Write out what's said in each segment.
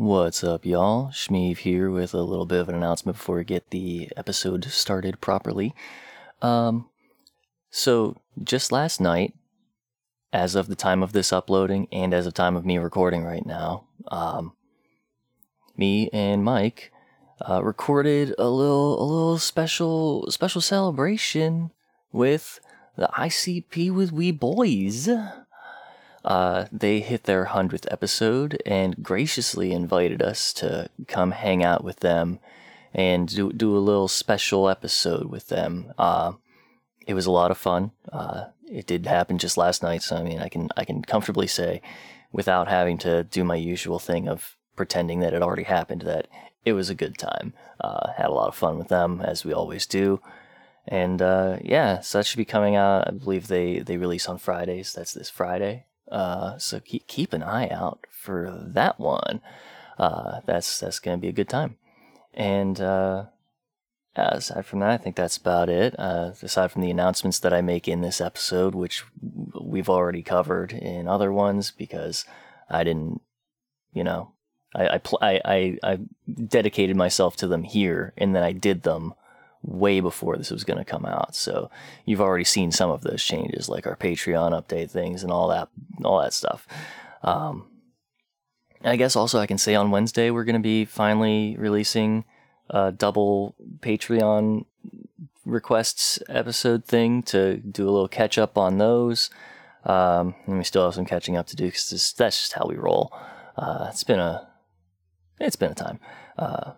What's up, y'all? Shmeev here with a little bit of an announcement before we get the episode started properly. Um, so just last night, as of the time of this uploading and as of time of me recording right now, um, me and Mike uh, recorded a little a little special special celebration with the ICP with we boys. Uh, they hit their 100th episode and graciously invited us to come hang out with them and do, do a little special episode with them. Uh, it was a lot of fun. Uh, it did happen just last night, so I mean, I can I can comfortably say, without having to do my usual thing of pretending that it already happened, that it was a good time. Uh, had a lot of fun with them, as we always do. And uh, yeah, so that should be coming out. I believe they they release on Fridays. That's this Friday. Uh, so keep keep an eye out for that one. Uh, that's that's gonna be a good time. And uh, aside from that, I think that's about it. Uh, aside from the announcements that I make in this episode, which we've already covered in other ones, because I didn't, you know, I I, pl- I, I I dedicated myself to them here, and then I did them way before this was going to come out. So you've already seen some of those changes, like our Patreon update things and all that, all that stuff. Um, I guess also I can say on Wednesday we're going to be finally releasing a double Patreon requests episode thing to do a little catch up on those. Um, and we still have some catching up to do because that's just how we roll. Uh, it's been a, it's been a time. Uh,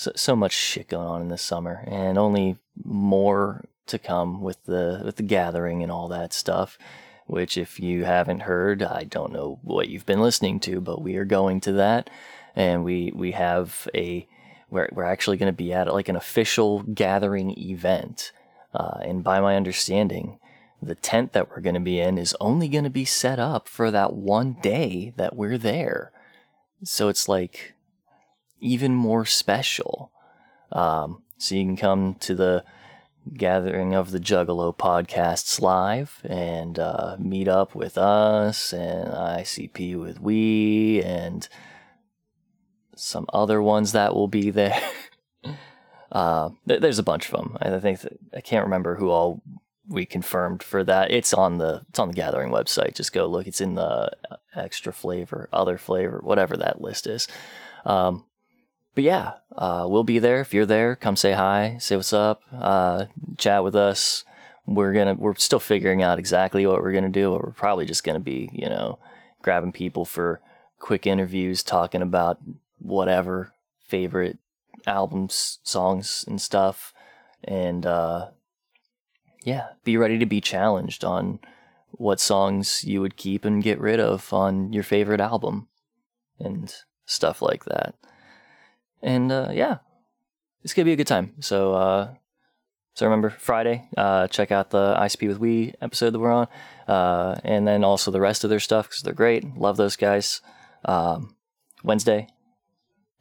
so, so much shit going on in this summer, and only more to come with the with the gathering and all that stuff. Which, if you haven't heard, I don't know what you've been listening to, but we are going to that, and we we have a we're we're actually going to be at like an official gathering event, uh, and by my understanding, the tent that we're going to be in is only going to be set up for that one day that we're there. So it's like even more special. Um, so you can come to the gathering of the Juggalo podcasts live and uh, meet up with us and ICP with we and some other ones that will be there. uh, th- there's a bunch of them. I think that, I can't remember who all we confirmed for that. It's on the it's on the gathering website. Just go look. It's in the extra flavor, other flavor, whatever that list is. Um, but yeah, uh, we'll be there. If you're there, come say hi, say what's up, uh, chat with us. We're gonna we're still figuring out exactly what we're gonna do. But we're probably just gonna be you know grabbing people for quick interviews, talking about whatever favorite albums, songs, and stuff, and uh, yeah, be ready to be challenged on what songs you would keep and get rid of on your favorite album and stuff like that. And uh, yeah, it's gonna be a good time. So uh, so remember Friday, uh, check out the ICP with We episode that we're on, uh, and then also the rest of their stuff because they're great. Love those guys. Um, Wednesday,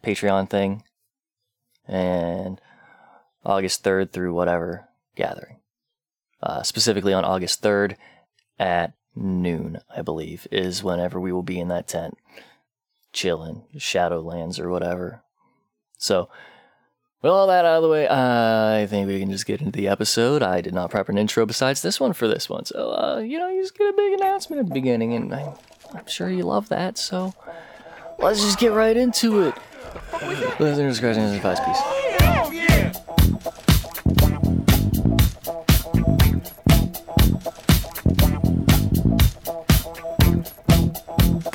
Patreon thing, and August third through whatever gathering. Uh, specifically on August third at noon, I believe, is whenever we will be in that tent, chilling, Shadowlands or whatever. So, with all that out of the way, I think we can just get into the episode. I did not prep an intro besides this one for this one. So, uh, you know, you just get a big announcement at the beginning, and I, I'm sure you love that. So, let's just get right into it. Listeners, advice, peace.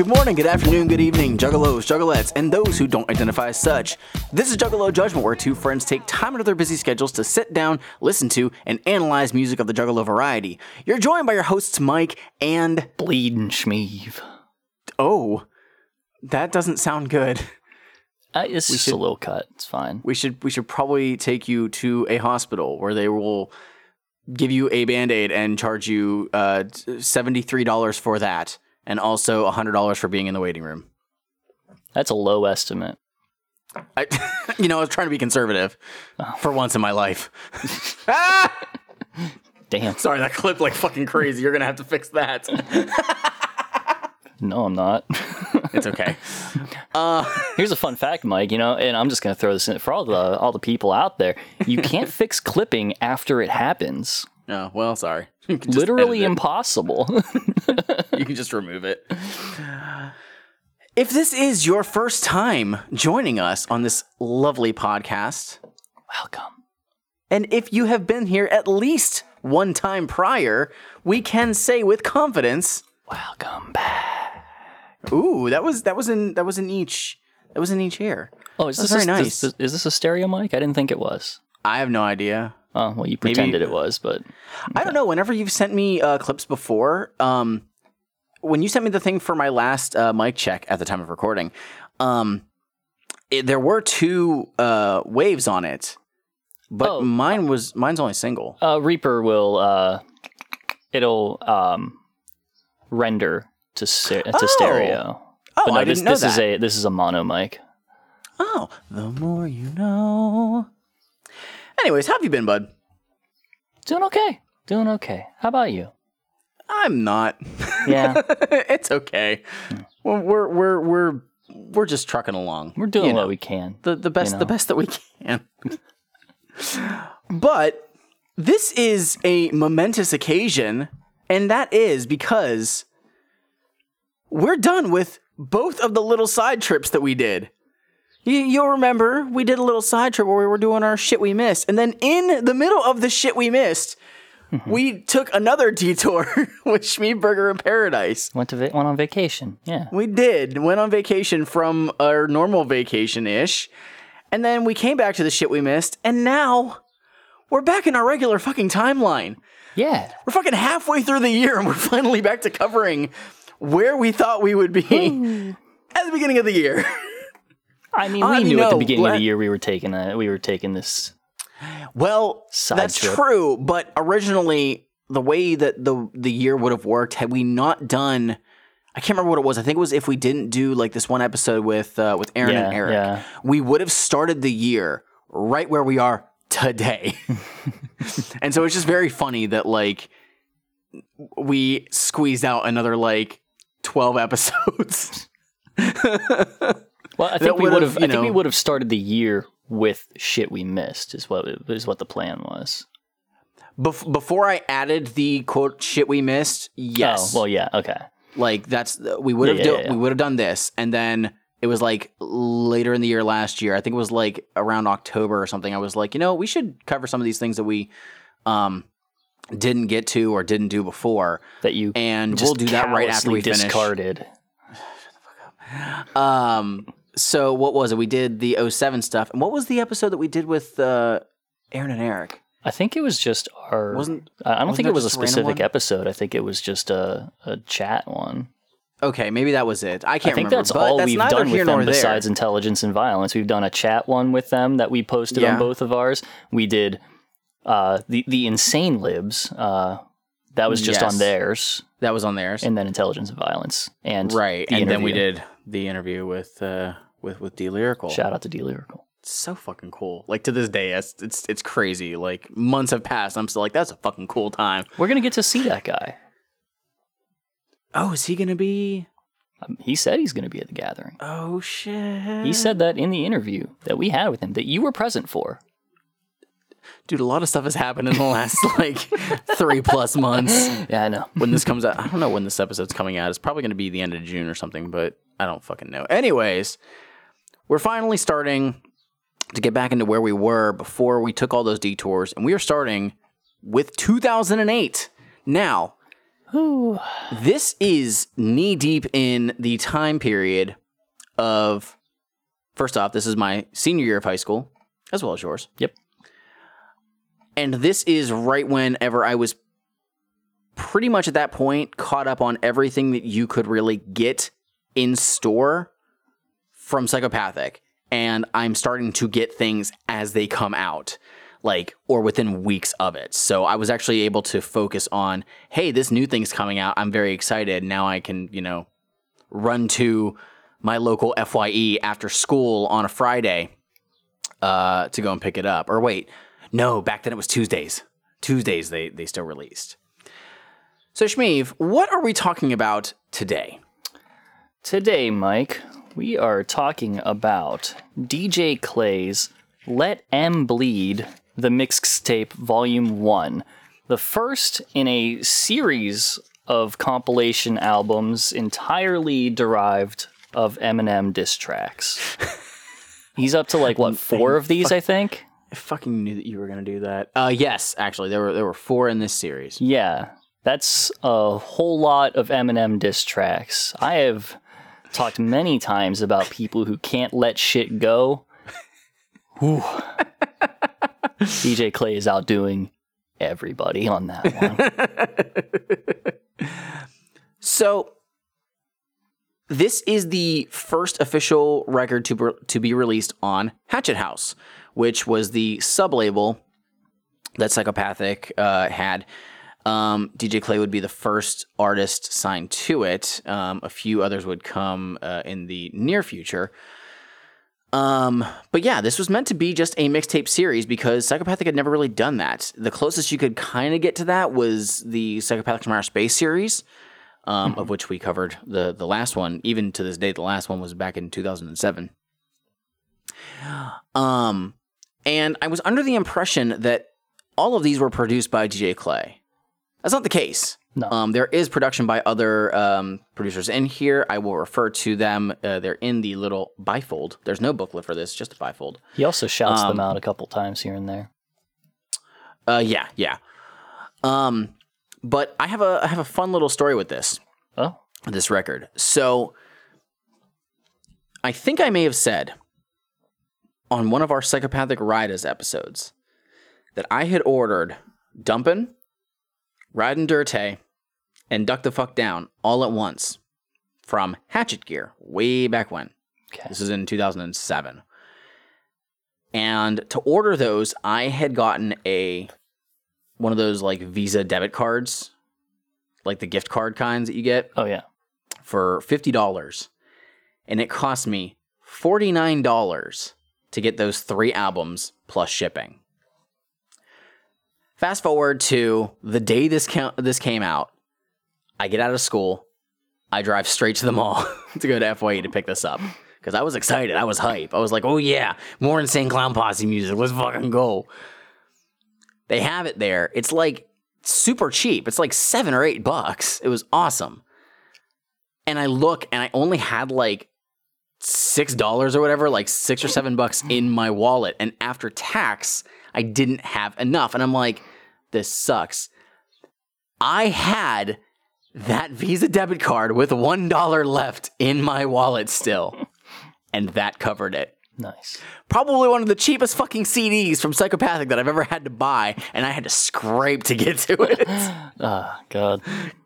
Good morning, good afternoon, good evening, juggalos, juggalettes, and those who don't identify as such. This is Juggalo Judgment, where two friends take time out of their busy schedules to sit down, listen to, and analyze music of the Juggalo variety. You're joined by your hosts Mike and Bleeding Schmeeve. oh, that doesn't sound good. Uh, it's just should- a little cut. It's fine. We should we should probably take you to a hospital where they will give you a band-aid and charge you uh, $73 for that and also $100 for being in the waiting room. That's a low estimate. I, you know, I was trying to be conservative for once in my life. ah! Damn. Sorry, that clipped like fucking crazy. You're gonna have to fix that. No, I'm not. It's okay. Here's a fun fact, Mike. You know, and I'm just going to throw this in for all the all the people out there. You can't fix clipping after it happens. Oh, well, sorry. You can just Literally impossible. You can just remove it. If this is your first time joining us on this lovely podcast, Welcome. and if you have been here at least one time prior, we can say with confidence, Welcome back. "Ooh, that was that was in that was in each that was in each ear." Oh, is this very a, nice. Is, is this a stereo mic? I didn't think it was. I have no idea. Oh, well, you pretended it was, but I don't know. Whenever you've sent me uh, clips before, um, when you sent me the thing for my last uh, mic check at the time of recording, um, it, there were two uh, waves on it, but Oh. mine was mine's only single. uh, Reaper will uh, it'll um, render to se- to Oh. stereo. Oh, but no, I this, didn't know this that. is a this is a mono mic. oh, the more you know. Anyways, how have you been, bud? Doing okay. Doing okay. How about you? I'm not. Yeah, it's okay. Well, we're we're we're we're just trucking along. we're doing You know. what we can. the the best know. the best that we can. but this is a momentous occasion, and that is because we're done with both of the little side trips that we did. You, you'll remember we did a little side trip where we were doing our shit we missed, and then in the middle of the shit we missed, mm-hmm. we took another detour with Schmiedberger in Paradise. Went to va- went on vacation. Yeah. We did. Went on vacation from our normal vacation ish. And then we came back to the shit we missed. And now we're back in our regular fucking timeline. Yeah. We're fucking halfway through the year and we're finally back to covering where we thought we would be at the beginning of the year. I mean, Uh, we you knew at the beginning of the year we were taking a, we were taking this. Well, that's trip. true. But originally, the way that the the year would have worked had we not done. I can't remember what it was. I think it was if we didn't do like this one episode with uh, with Aaron Yeah, and Eric, yeah. we would have started the year right where we are today. and so it's just very funny that like we squeezed out another like twelve episodes. Well, I think we would have. I think we would have started the year with shit we missed. Is what is what the plan was. Bef- before I added the quote shit we missed, yes. Oh, well, yeah. Okay. like that's we would have Yeah, do, yeah, yeah. we would have done this and then it was like later in the year last year i think it was like around october or something i was like you know we should cover some of these things that we um didn't get to or didn't do before That you and we'll do that right after we finish discarded. um so what was it we did the 07 stuff and what was the episode that we did with uh aaron and eric I think it was just our. Wasn't- I don't wasn't think it was a specific episode. I think it was just a a chat one. okay maybe that was it i can't I think remember that's but all that's we've done here with them there. besides intelligence and violence. We've done a chat one with them that we posted Yeah. on both of ours. We did uh, the the insane libs. Uh, that was just Yes. on theirs, that was on theirs and then intelligence and violence, and right and then we did the interview with uh with with D lyrical Shout out to D lyrical. It's so fucking cool. Like to this day, it's it's it's crazy. Like months have passed. I'm still like, that's a fucking cool time. We're gonna get to see that guy. Oh, is he gonna be? Um, He said he's gonna be at the gathering. Oh shit. He said that in the interview that we had with him that you were present for. dude, a lot of stuff has happened in the last like three plus months. Yeah, I know. When this comes out, I don't know when this episode's coming out. It's probably gonna be the end of June or something, but I don't fucking know. Anyways, we're finally starting to get back into where we were before we took all those detours, and we are starting with 2008. Now, Ooh. This is knee deep in the time period of, first off, this is my senior year of high school, as well as yours. Yep. And this is right whenever I was pretty much at that point caught up on everything that you could really get in store from Psychopathic. And I'm starting to get things as they come out, like, or within weeks of it. So I was actually able to focus on, hey, this new thing's coming out. I'm very excited. Now I can, you know, run to my local FYE after school on a Friday uh, to go and pick it up. Or wait, no, back then it was Tuesdays. Tuesdays they, they still released. So Shmeev, what are we talking about today? Today, Mike, we are talking about DJ Clay's Let 'Em Bleed, the mixtape volume 1. The first in a series of compilation albums entirely derived of Eminem diss tracks. He's up to like what, four of these, I think? I fucking knew that you were gonna do that. Uh, yes, actually, there were there were four in this series. Yeah. That's a whole lot of Eminem diss tracks. I have talked many times about people who can't let shit go. DJ Clay is outdoing everybody on that one. So, this is the first official record to, be- to be released on Hatchet House, which was the sub label that Psychopathic uh, had. Um, DJ Clay would be the first artist signed to it. Um, a few others would come uh, in the near future. Um, but yeah, this was meant to be just a mixtape series because Psychopathic had never really done that. The closest you could kind of get to that was the Psychopathic from Outer Space series, um, of which we covered the the last one. Even to this day, the last one was back in 2007. Um, and I was under the impression that all of these were produced by DJ Clay. That's not the case. No. Um, there is production by other um, producers in here. I will refer to them. Uh, they're in the little bifold. There's no booklet for this, just a bifold. He also shouts them out a couple times here and there. Uh, yeah, yeah. Um, but I have a I have a fun little story with this Oh, this record. So I think I may have said on one of our Psychopathic Rydas episodes that I had ordered Dumpin', Ryden Dirtay, and Duk Da Fuk Down all at once from Hatchet Gear way back when. okay. This is in 2007. And to order those, I had gotten a one of those like Visa debit cards, like the gift card kinds that you get Oh, yeah. for $50. And it cost me $49 to get those three albums plus shipping. Fast forward to the day this ca- this came out. I get out of school. I drive straight to the mall to go to FYE to pick this up because I was excited. I was hype. I was like, "Oh yeah, more insane clown posse music. Let's fucking go." They have it there. It's like super cheap. It's like seven or eight bucks. It was awesome. And I look, and I only had like six dollars or whatever, like six or seven bucks in my wallet. And after tax, I didn't have enough. And I'm like, this sucks. I had that Visa debit card with one dollar left in my wallet still. And that covered it. Nice. Probably one of the cheapest fucking CDs from Psychopathic that I've ever had to buy, and I had to scrape to get to it. Ah, God.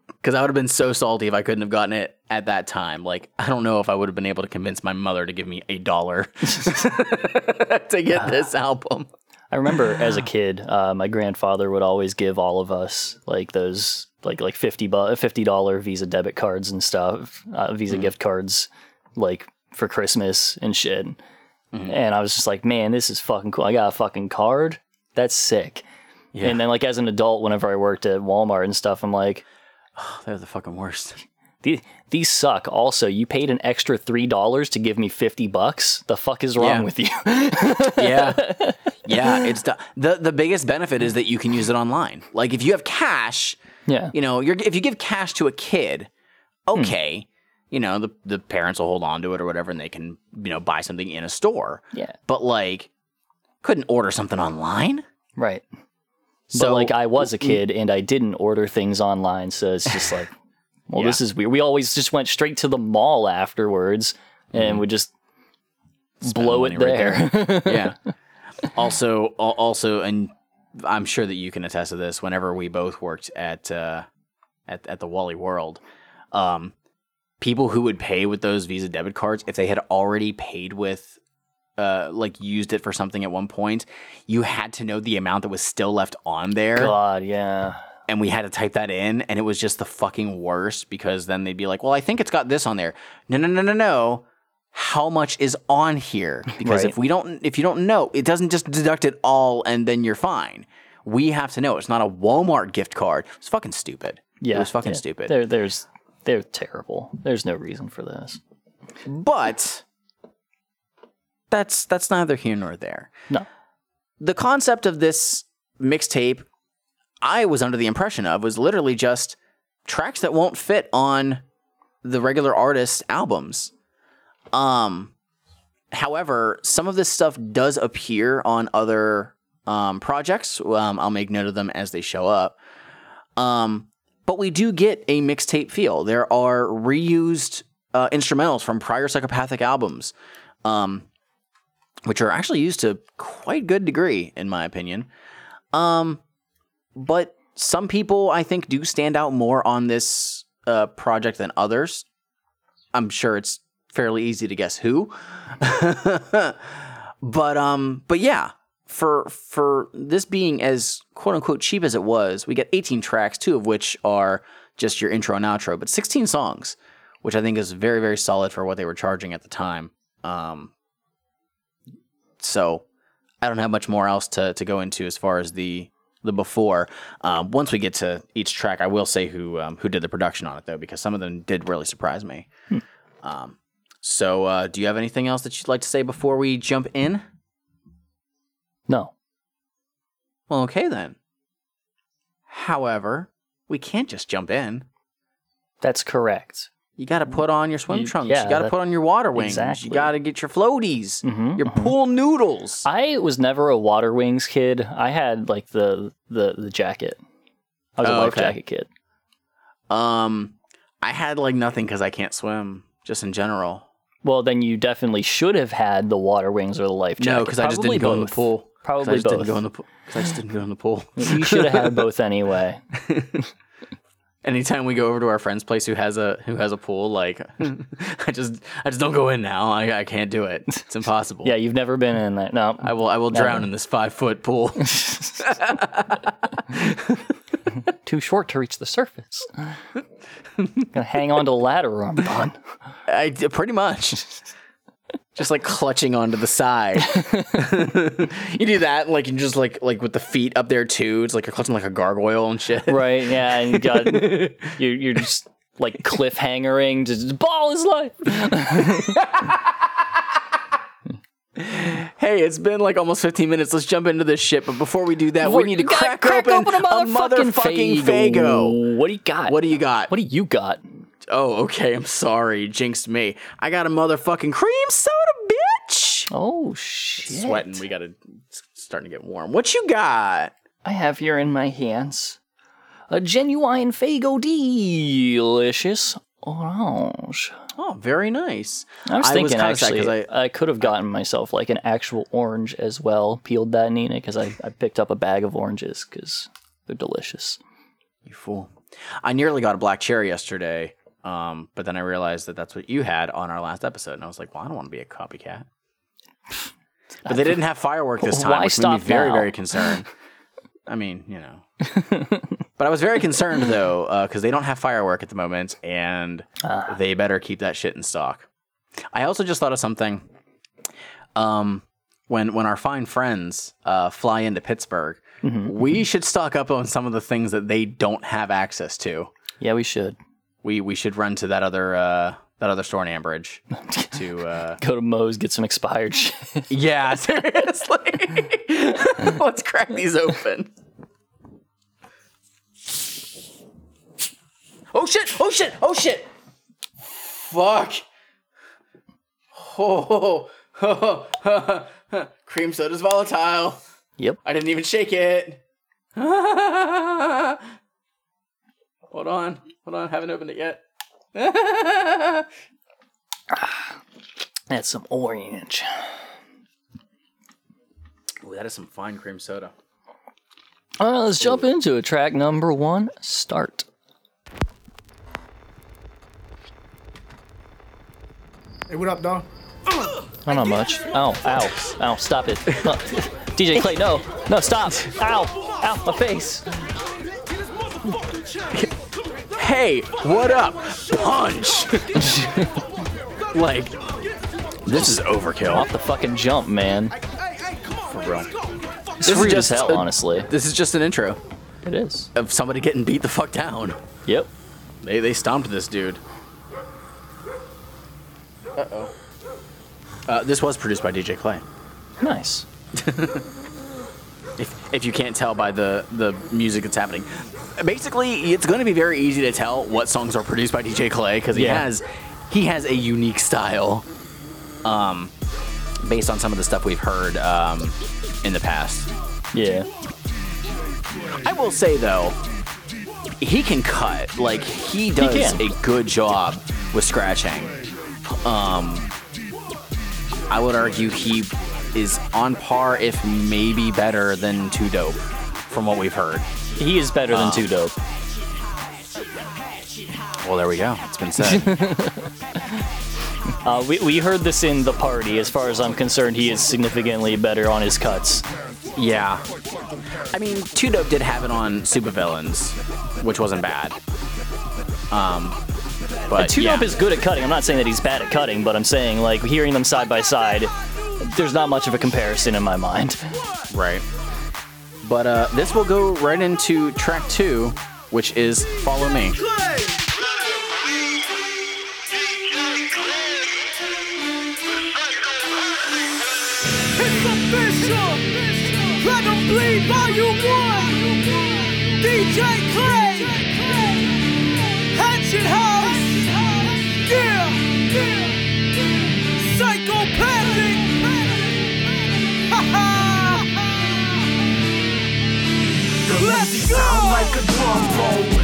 Because I would have been so salty if I couldn't have gotten it at that time. Like, I don't know if I would have been able to convince my mother to give me a dollar to get this album. I remember as a kid, uh, my grandfather would always give all of us like those like like 50 bu- $50 Visa debit cards and stuff, uh, Visa gift cards like for Christmas and shit. And I was just like, man, this is fucking cool. I got a fucking card. That's sick. Yeah. And then like as an adult, whenever I worked at Walmart and stuff, I'm like, They're the fucking worst. These, these suck. Also, you paid an extra three dollars to give me fifty bucks. The fuck is wrong Yeah. with you? Yeah. Yeah. It's the, the the biggest benefit is that you can use it online. Like if you have cash, yeah, you know, you're if you give cash to a kid, hmm. okay, you know, the the parents will hold on to it or whatever and they can, you know, buy something in a store. yeah, But like couldn't order something online? right. So but like I was a kid and I didn't order things online, so it's just like, well, Yeah. this is weird. We always just went straight to the mall afterwards and would just blow it money right there. yeah. Also, also, and I'm sure that you can attest to this. Whenever we both worked at uh, at at the Wally World, um, people who would pay with those Visa debit cards, if they had already paid with, uh, like used it for something at one point, you had to know the amount that was still left on there, God, yeah. And we had to type that in, and it was just the fucking worst because then they'd be like, "Well, I think it's got this on there." No, no, no, no, no. How much is on here? Because Right. if we don't, if you don't know, it doesn't just deduct it all and then you're fine. We have to know. It's not a Walmart gift card. It's fucking stupid. Yeah, it was fucking yeah. stupid. There, there's, they're terrible. There's no reason for this. but that's that's neither here nor there. No. The concept of this mixtape, I was under the impression of was literally just tracks that won't fit on the regular artist albums. Um, however, some of this stuff does appear on other um, projects. Um, I'll make note of them as they show up. Um, but we do get a mixtape feel. There are reused uh, instrumentals from prior psychopathic albums, um, which are actually used to quite good degree, in my opinion. Um, but some people, I think, do stand out more on this uh, project than others. I'm sure it's fairly easy to guess who. but um, but yeah, for for this being as quote unquote cheap as it was, we get 18 tracks, two of which are just your intro and outro, but 16 songs, which I think is very very solid for what they were charging at the time. Um, so I don't have much more else to to go into as far as the the before. Um, once we get to each track, I will say who um, who did the production on it though, because some of them did really surprise me. Um, so, uh, do you have anything else that you'd like to say before we jump in? No. Well, okay then. However, we can't just jump in. That's correct. You got to put on your swim trunks. yeah, you got to put on your water wings. Exactly. You got to get your floaties, Mhm, your mhm. pool noodles. I was never a water wings kid. I had like the the the jacket. I was a Oh, life okay. jacket kid. Um, I had like nothing because I can't swim, just in general. Well, then you definitely should have had the water wings or the life jacket. No, because I just didn't go in the pool. Probably I just both. didn't go in the pool. Because I just didn't go in the pool. you should have had both anyway. Anytime we go over to our friend's place who has a who has a pool, like I just I just don't go in now. I, I can't do it. It's impossible. Yeah, you've never been in that. No, I will I will drown in this five foot pool. too short to reach the surface. Gonna hang on to a ladder or I'm done. I pretty much. Just like clutching onto the side. you do that, like you just like like with the feet up there too. It's like you're clutching like a gargoyle and shit. Right? Yeah, and you got you're, you're just like cliffhangering. Just ball is life. Hey, it's been like almost 15 minutes. Let's jump into this shit. But before we do that, we Before- need to gotta crack, open, a a motherfucking, motherfucking Faygo. What do you got? What do you got? What do you got? Oh, okay. I'm sorry. Jinxed me. I got a motherfucking cream soda, bitch. Oh shit! Sweating. We got to it's starting to get warm. What you got? I have here in my hands a genuine Faygo delicious orange. Oh, very nice. I was I was thinking kinda sad actually 'cause I, could have gotten myself like an actual orange as well, peeled that Nina, because I, I picked up a bag of oranges because they're delicious. You fool. I nearly got a black cherry yesterday, um, but then I realized that that's what you had on our last episode, and I was like, well, I don't want to be a copycat. But they didn't have firework this time, Why which made me stop very, now? very concerned. I mean, you know. but I was very concerned though, because they don't have firework at the moment, and Ah. they better keep that shit in stock. I also just thought of something. Um, when when our fine friends uh, fly into Pittsburgh, Mm-hmm, we should stock up on some of the things that they don't have access to. Yeah, we should We we should run to that other uh, that other store in Ambridge to. Uh, go to Moe's get some expired shit. yeah, seriously. Let's crack these open. Oh shit! Oh shit! Oh shit! Fuck! Oh, cream soda's volatile. yep. I didn't even shake it. hold on, hold on. I Haven't opened it yet. That's some orange. Ooh, that is some fine cream soda. All right, let's jump into it. Track number one, start. Hey, what up, dog? Oh, not much. Ow, ow, ow, stop it. No. DJ Clay, no, no, stop. Ow, ow, my face. Hey, what up? Punch! like, this is overkill. Off the fucking jump, man. For real. It's This is as just hell, a- honestly. This is just an intro It is. of somebody getting beat the fuck down. Yep. They, they stomped this dude. Uh, oh. this was produced by DJ Clay. Nice. If, if you can't tell by the, the music that's happening. Basically, it's going to be very easy to tell what songs are produced by DJ Clay because he Yeah. has he has a unique style. Um, based on some of the stuff we've heard um, in the past. Yeah. I will say though, he can cut. Like he does can. a good job with scratching. Um, I would argue he is on par, if maybe better than Two Dope, from what we've heard. He is better than. Two Dope. Well, there we go. It's been said. Uh, we, we heard this in the party. As far as I'm concerned, he is significantly better on his cuts. yeah. I mean, Two Dope did have it on Supervillains, which wasn't bad. Um, but Two yeah. Dope is good at cutting. I'm not saying that he's bad at cutting, but I'm saying like hearing them side by side, there's not much of a comparison in my mind. Right. But uh, this will go right into track two, which is Follow Me. It's official. Let 'em bleed volume one. DJ Clay. Sound like a drum roll.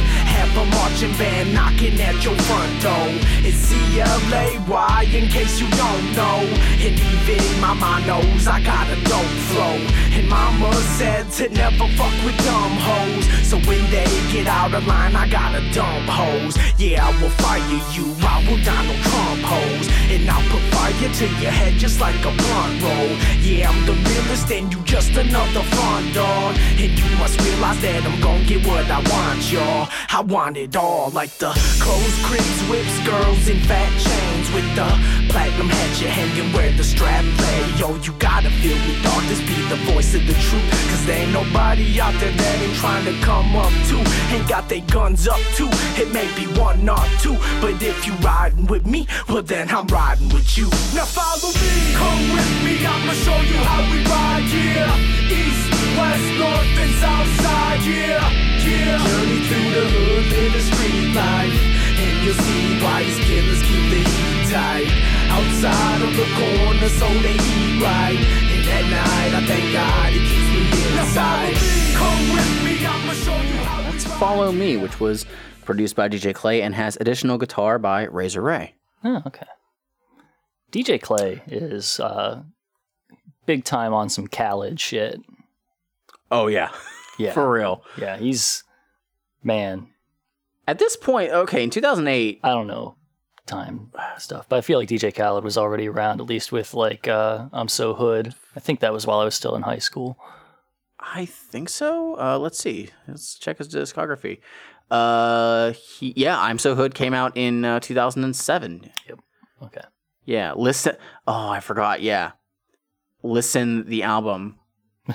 A marching band knocking at your front door. It's C-L-A-Y in case you don't know. And even my mama knows I got a dope flow. And mama said to never fuck with dumb hoes. So when they get out of line, I gotta dump hoes. Yeah, I will fire you. I will Donald Trump hoes. And I'll put fire to your head just like a blunt roll. Yeah, I'm the realest and you just another front dog. And you must realize that I'm gon' get what I want, y'all. I want it all, like the clothes, cribs, whips, girls in fat chains with the platinum hat you're hanging where the strap lay. Yo, you gotta feel me, dog. This be the voice of the truth. Cause there ain't nobody out there that ain't trying to come up too. Ain't got they guns up too. It may be one or two, but if you riding with me, well then I'm riding with you. Now follow me, come with me. I'ma show you how we ride, yeah. East, west, north, and south side, yeah, yeah. Journey through the hood, live the street life, and you'll see why these killers keep the heat tight. Outside of the corner, so they eat right. And at night, I thank God he keeps me inside. Come with me, I'ma show you how we That's. Follow Me, which was produced by DJ Clay and has additional guitar by Razor Ray. Oh, okay. DJ Clay is uh, big time on some Khaled shit. Oh, yeah. Yeah. For real. yeah, he's man. At this point, okay, in 2008, I don't know time stuff, but I feel like DJ Khaled was already around, at least with like uh, I'm So Hood. I think that was while I was still in high school. I think so. Uh, let's see. Let's check his discography. Uh, he, yeah, I'm So Hood came out in uh, 2007. Okay. Yeah, listen. Oh, I forgot. Yeah, listen the album,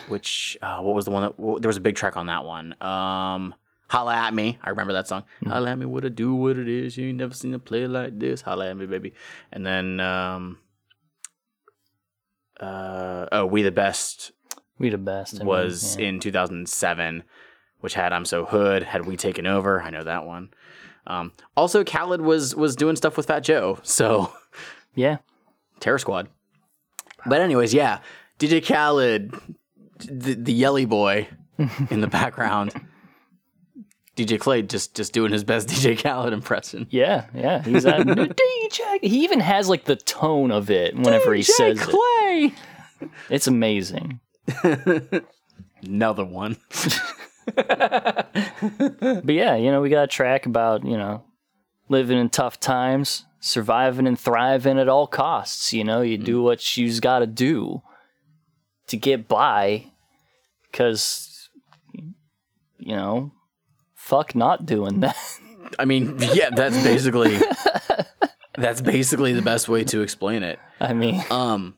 which uh, what was the one that w- there was a big track on that one. Um, Holla at me. I remember that song. Holla at me, what it do, what it is. You ain't never seen a play like this. Holla at me, baby. And then um, uh, oh, we the best We the best. I mean, was yeah. in 2007, which had I'm So Hood. Had we taken over? I know that one. Um, also, Khaled was was doing stuff with Fat Joe. So. yeah. Terror Squad. But anyways, yeah, DJ Khaled, the, the yelly boy in the background. DJ Clay just just doing his best DJ Khaled impression. Yeah, yeah. He's a DJ. He even has like the tone of it whenever he says it. Clay. It's amazing. Another one. But yeah, you know, we got a track about, you know, living in tough times, surviving and thriving at all costs. You know, you do mm. what you's got to do to get by because, you know, fuck not doing that. I mean, yeah, that's basically that's basically the best way to explain it. I mean, Um,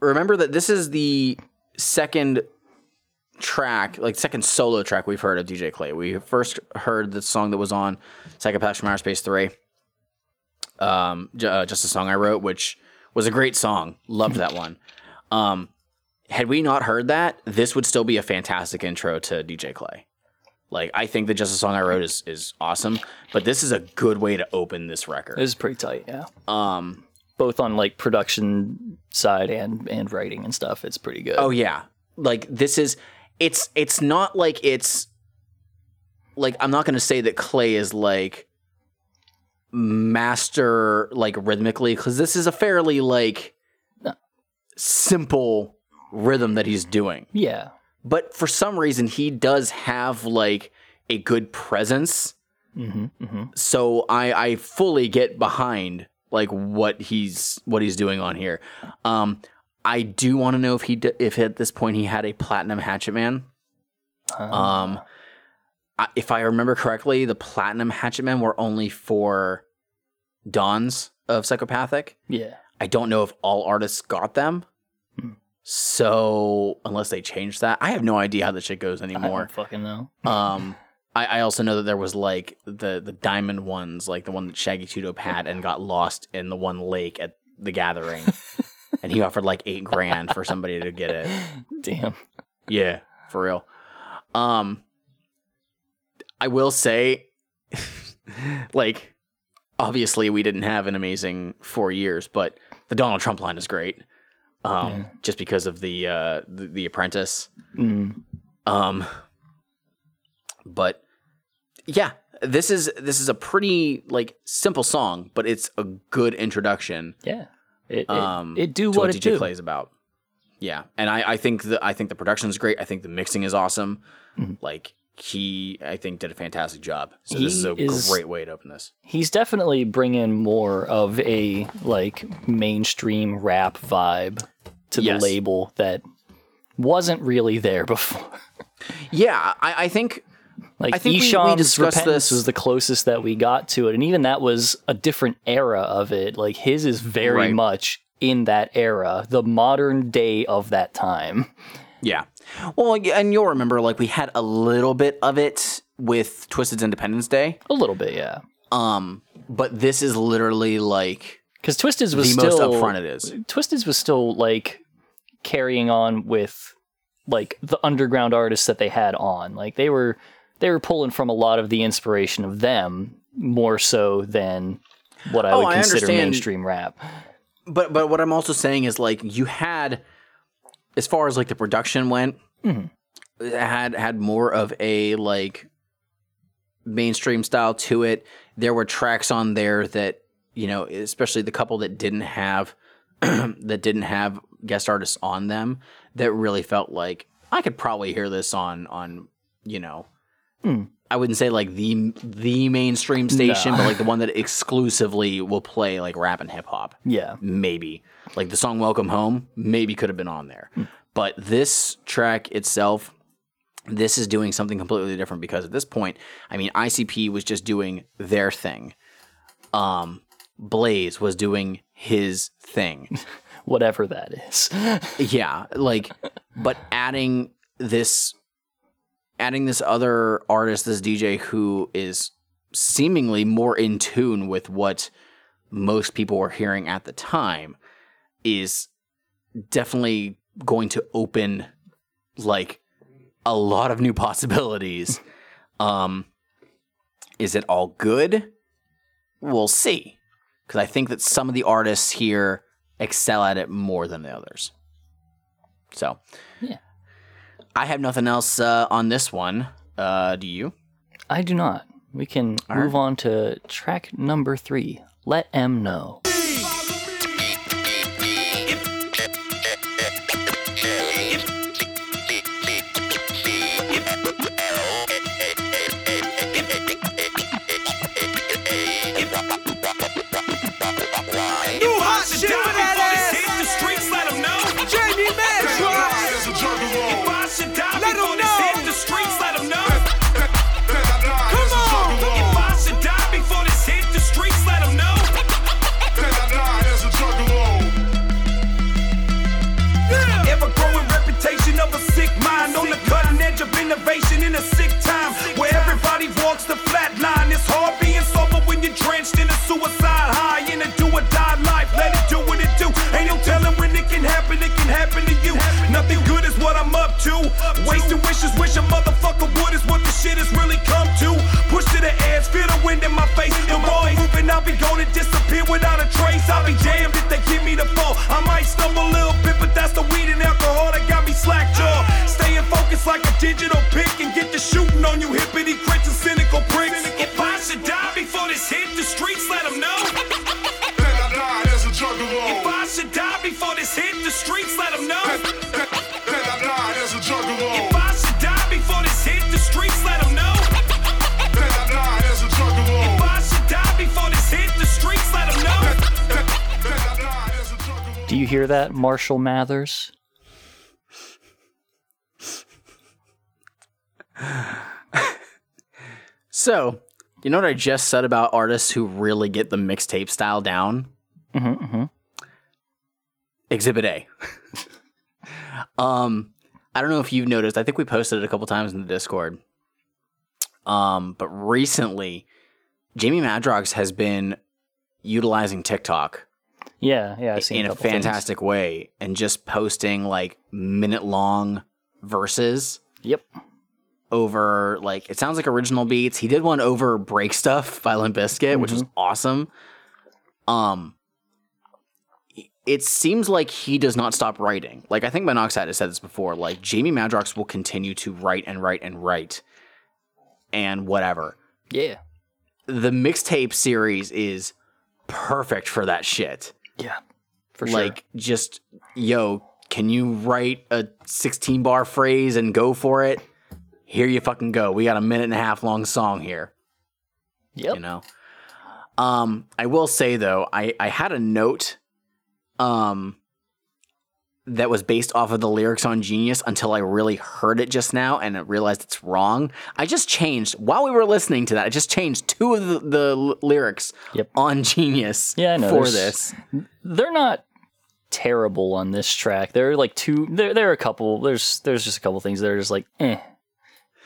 remember that this is the second track, like second solo track we've heard of DJ Clay. We first heard the song that was on Psychopaths from Outer Space 3. um, uh, just a song I wrote, which was a great song. Loved that one. Um, had we not heard that, this would still be a fantastic intro to DJ Clay. Like I think that just a song I wrote is is awesome, but this is a good way to open this record. It was pretty tight, yeah. Um, Both on like production side and and writing and stuff. It's pretty good. Oh yeah. Like this is it's it's not like it's like I'm not going to say that Clay is like master like rhythmically cuz this is a fairly like simple rhythm that he's doing. yeah. But for some reason he does have like a good presence. Mm-hmm, mm-hmm. So I I fully get behind like what he's what he's doing on here. Um I do want to know if he d- if at this point he had a platinum Hatchet Man. Um, I, if I remember correctly, the platinum Hatchet Men were only for Dawns of Psychopathic. yeah. I don't know if all artists got them. So unless they changed that, I have no idea how the shit goes I anymore. don't fucking know. Um, I, I also know that there was like the the diamond ones, like the one that Shaggy Two Dope had and got lost in the one lake at the gathering, and he offered like eight grand for somebody to get it. Damn. Yeah, for real. Um, I will say, like, obviously we didn't have an amazing four years, but the Donald Trump line is great. Um, Yeah. just because of the uh the, the Apprentice. Mm. Um, but yeah, this is this is a pretty like simple song, but it's a good introduction. Yeah. It, it, Um, it do what what it DJ do. Clay's about. Yeah, and I, I think the I think the production is great. I think the mixing is awesome. Mhm. Like he, I think did a fantastic job. So He this is a is- great way to open this. He's definitely bringing more of a like mainstream rap vibe to Yes. the label that wasn't really there before. Yeah, I, I think Like I think we- we discussed Repentance this- was the closest that we got to it, and even that was a different era of it. Like his is very Right. much in that era, the modern day of that time. Yeah. Well, and you'll remember like we had a little bit of it with Twiztid's Independents Day. A little bit, yeah. Um, but this is literally like Because Twiztid's was the most still upfront it is. Twiztid was still like carrying on with like the underground artists that they had on. Like they were they were pulling from a lot of the inspiration of them more so than what I Oh, would I consider understand. mainstream rap. But but what I'm also saying is like you had, as far as like the production went, Mhm. it had had more of a like mainstream style to it. There were tracks on there that you know, especially the couple that didn't have that didn't have guest artists on them, that really felt like I could probably hear this on on you know. Hmm. I wouldn't say like the the mainstream station, No. but like the one that exclusively will play like rap and hip hop Yeah. maybe like the song welcome home maybe could have been on there. But this track itself this is doing something completely different because at this point i mean icp was just doing their thing. Um blaze was doing his thing. Whatever that is. yeah like but adding this adding this other artist this dj who is seemingly more in tune with what most people were hearing at the time is definitely going to open like a lot of new possibilities um is it all good we'll see because i think that some of the artists here excel at it more than the others so Yeah. i have nothing else uh, on this one uh do you I do not. We can All move on to track number three. Let M know. the flat line. It's hard being sober when you're drenched in a suicide high. In a do or die life, let it do what it do. Ain't no telling when it can happen, it can happen to you. Nothing good is what I'm up to. Wasting wishes, wish a motherfucker would is what the shit has really come to. Push to the edge, feel the wind in my face. The wrong moving, I'll be gonna disappear without a trace. I'll be damned if they give me the fall. I might stumble a little bit. Staying focused like a digital pick and get the shooting on you hippity crits and cynical pricks. If I should die before this hit the streets, let them know. Then I died as a juggalo. If I should die before this hit the streets, let them know. Then I died as a juggalo. If I should die before this hit the streets, let them know. Then I died as a juggalo. If I should die before this hit the streets, let them know. Then I died as a juggalo. Do you hear that, Marshall Mathers? So, you know what I just said about artists who really get the mixtape style down? Mm-hmm, Exhibit A. um, I don't know if you've noticed. I think we posted it a couple times in the Discord. Um, but recently, Jamie Madrox has been utilizing TikTok Yeah, yeah, I've seen in a things. fantastic way and just posting like minute long verses Yep. Over like it sounds like original beats. He did one over Break Stuff by Limp Bizkit, which was awesome. Um it seems like he does not stop writing. Like I think Monoxide has said this before. Like Jamie Madrox will continue to write and write and write and whatever. Yeah. The mixtape series is perfect for that shit. Yeah. For sure. Like just yo, can you write a 16 bar phrase and go for it? Here you fucking go. We got a minute and a half long song here. yep. You know. Um, I will say though, I I had a note, um, that was based off of the lyrics on Genius until I really heard it just now and I realized it's wrong. I just changed while we were listening to that. I just changed two of the, the lyrics Yep. on Genius Yeah, I know. for There's- this. They're not terrible on this track. There are like two. There, there are a couple. There's, there's just a couple things that are just like, eh.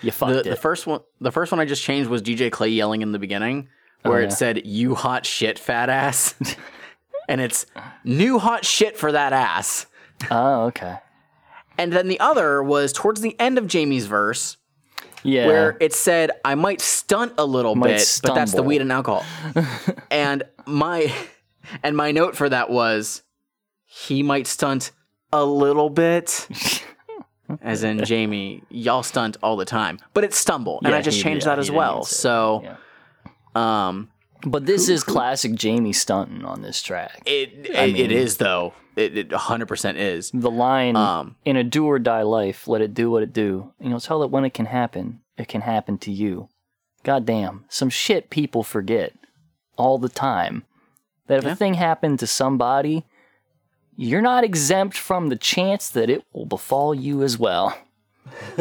You fucked The, it. the first one, the first one I just changed was DJ Clay yelling in the beginning, oh, where Oh, yeah. it said "You hot shit, fat ass," and it's new hot shit for that ass. oh, okay. And then the other was towards the end of Jamie's verse, Yeah. where it said, "I might stunt a little Might bit, but that's the weed and alcohol." and my and my note for that was, he might stunt a little bit. As in Jamie, y'all stunt all the time, but it's stumble, and Yeah, I just he- changed yeah, that he as didn't well. even say it. So, Yeah. um, But this is classic Jamie stunting on this track. it it, mean- is though. It, it 100% is. the line Um, in a do or die life, let it do what it do. You know, tell it when it can happen, it can happen to you. Goddamn, some shit people forget all the time. That if Yeah. a thing happened to somebody, you're not exempt from the chance that it will befall you as well.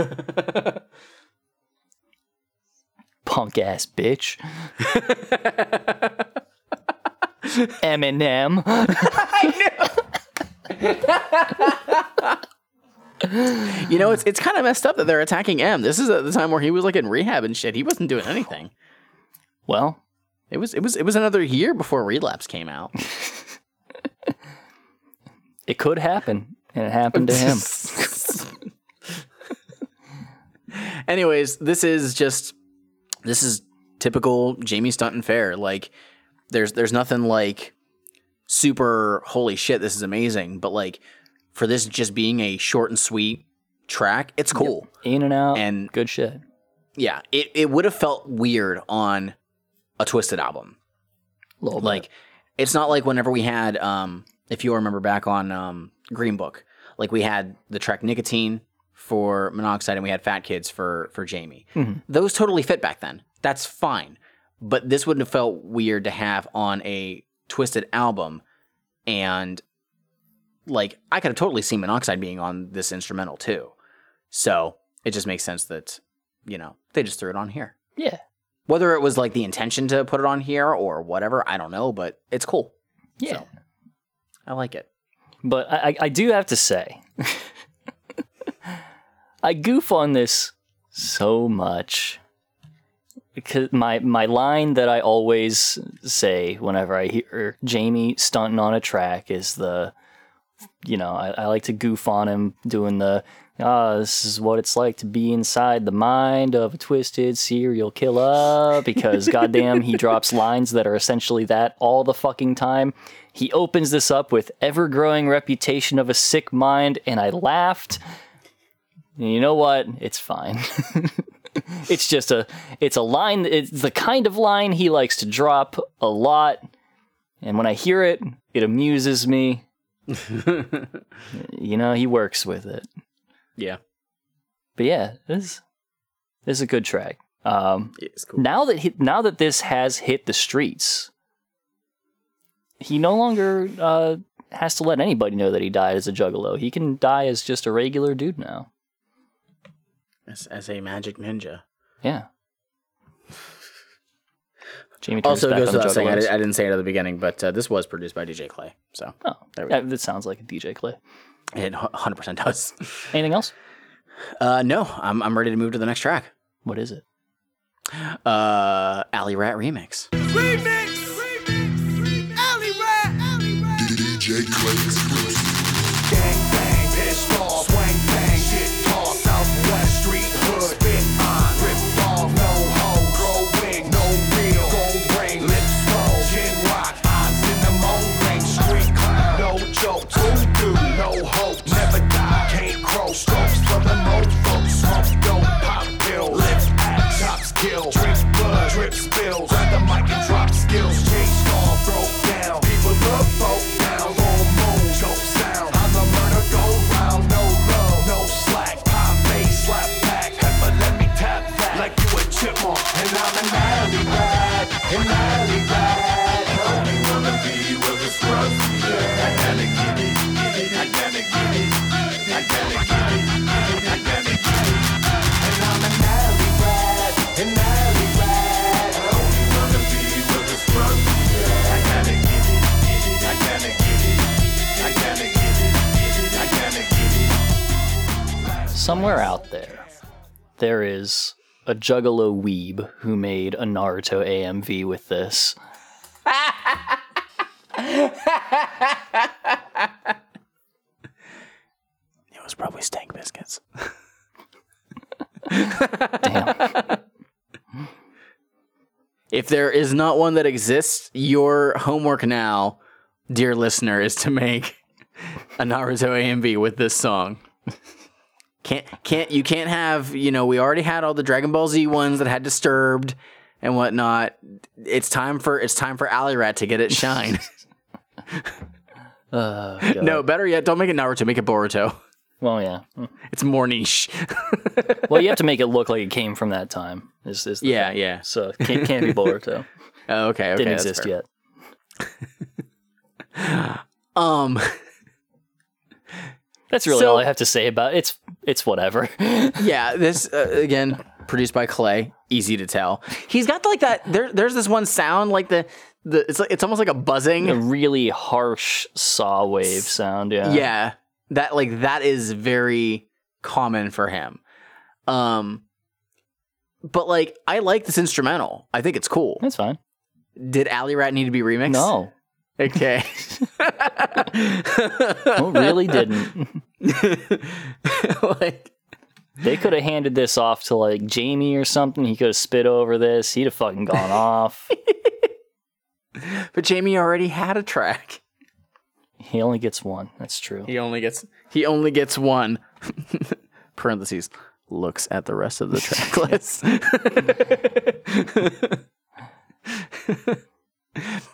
Punk ass bitch. Eminem. I know. you know, it's it's kind of messed up that they're attacking M. This is at the time where he was like in rehab and shit. He wasn't doing anything. Well, It was it was it was another year before Relapse came out. It could happen, and it happened to him. Anyways, this is just this is typical Jamie Stunt and Fair. Like there's there's nothing like super holy shit, this is amazing. But like for this just being a short and sweet track, it's cool. In and out, And- good shit. Yeah, it, it would have felt weird on a Twiztid album. Little bit. Like it's not like whenever we had um if you remember back on um Green Book, like we had the track Nicotine for Monoxide and we had Fat Kids for for Jamie. Those totally fit back then. That's fine. But this wouldn't have felt weird to have on a Twiztid album and like I could have totally seen Monoxide being on this instrumental too. So it just makes sense that, you know, they just threw it on here. yeah, Whether it was like the intention to put it on here or whatever, I don't know, but it's cool. yeah. So, I like it. But I, I- do have to say, I goof on this so much because my my line that I always say whenever I hear Jamie stunting on a track is the you know, I, I like to goof on him doing the, ah, this is what it's like to be inside the mind of a twisted serial killer because goddamn, he drops lines that are essentially that all the fucking time. He opens this up with ever growing reputation of a sick mind, and I laughed. And you know what? It's fine. it's just a it's a line it's the kind of line he likes to drop a lot and when i hear it it amuses me you know he works with it Yeah. but yeah this, this is a good track um cool. now that he, now that this has hit the streets he no longer uh has to let anybody know that he died as a juggalo he can die as just a regular dude now As, as a magic ninja. yeah Jamie turns Also, goes without saying, I, did, I didn't say it at the beginning, but uh, this was produced by DJ Clay. So Oh, There we yeah, that sounds like a DJ Clay. it 100% does. Anything else? Uh, no, I'm, I'm ready to move to the next track. What is it? Uh, Alley Rat Remix. Remix! DJ Clay Somewhere out there, there is a Juggalo weeb who made a Naruto AMV with this. It was probably Stank Biscuits. Damn. If there is not one that exists, your homework now, dear listener, is to make a Naruto AMV with this song. Can't can't you can't have you know we already had all the Dragon Ball Z ones that had Disturbed and whatnot. It's time for it's time for Alley Rat to get its shine. God. no, better yet, don't make it Naruto, make it Boruto. Well, yeah. It's more niche. Well, you have to make it look like it came from that time. Is, is the yeah, thing. yeah. So it can't, can't be Boruto. Oh, okay, okay. Didn't exist fair. yet. Um, That's really So- all I have to say about it. It's it's whatever. yeah, this uh, again produced by Clay. Easy to tell. He's got like that. There, there's this one sound like the the. It's like it's almost like a buzzing. a really harsh saw wave sound. Yeah. Yeah, that like that is very common for him. Um, but like I like this instrumental. I think it's cool. That's fine. Did Alley Rat need to be remixed? No. Okay. No, really didn't. like They could have handed this off to like Jamie or something. He could have spit over this. He'd have fucking gone off. But Jamie already had a track. He only gets one. That's true. He only gets he only gets one. Parentheses looks at the rest of the track list.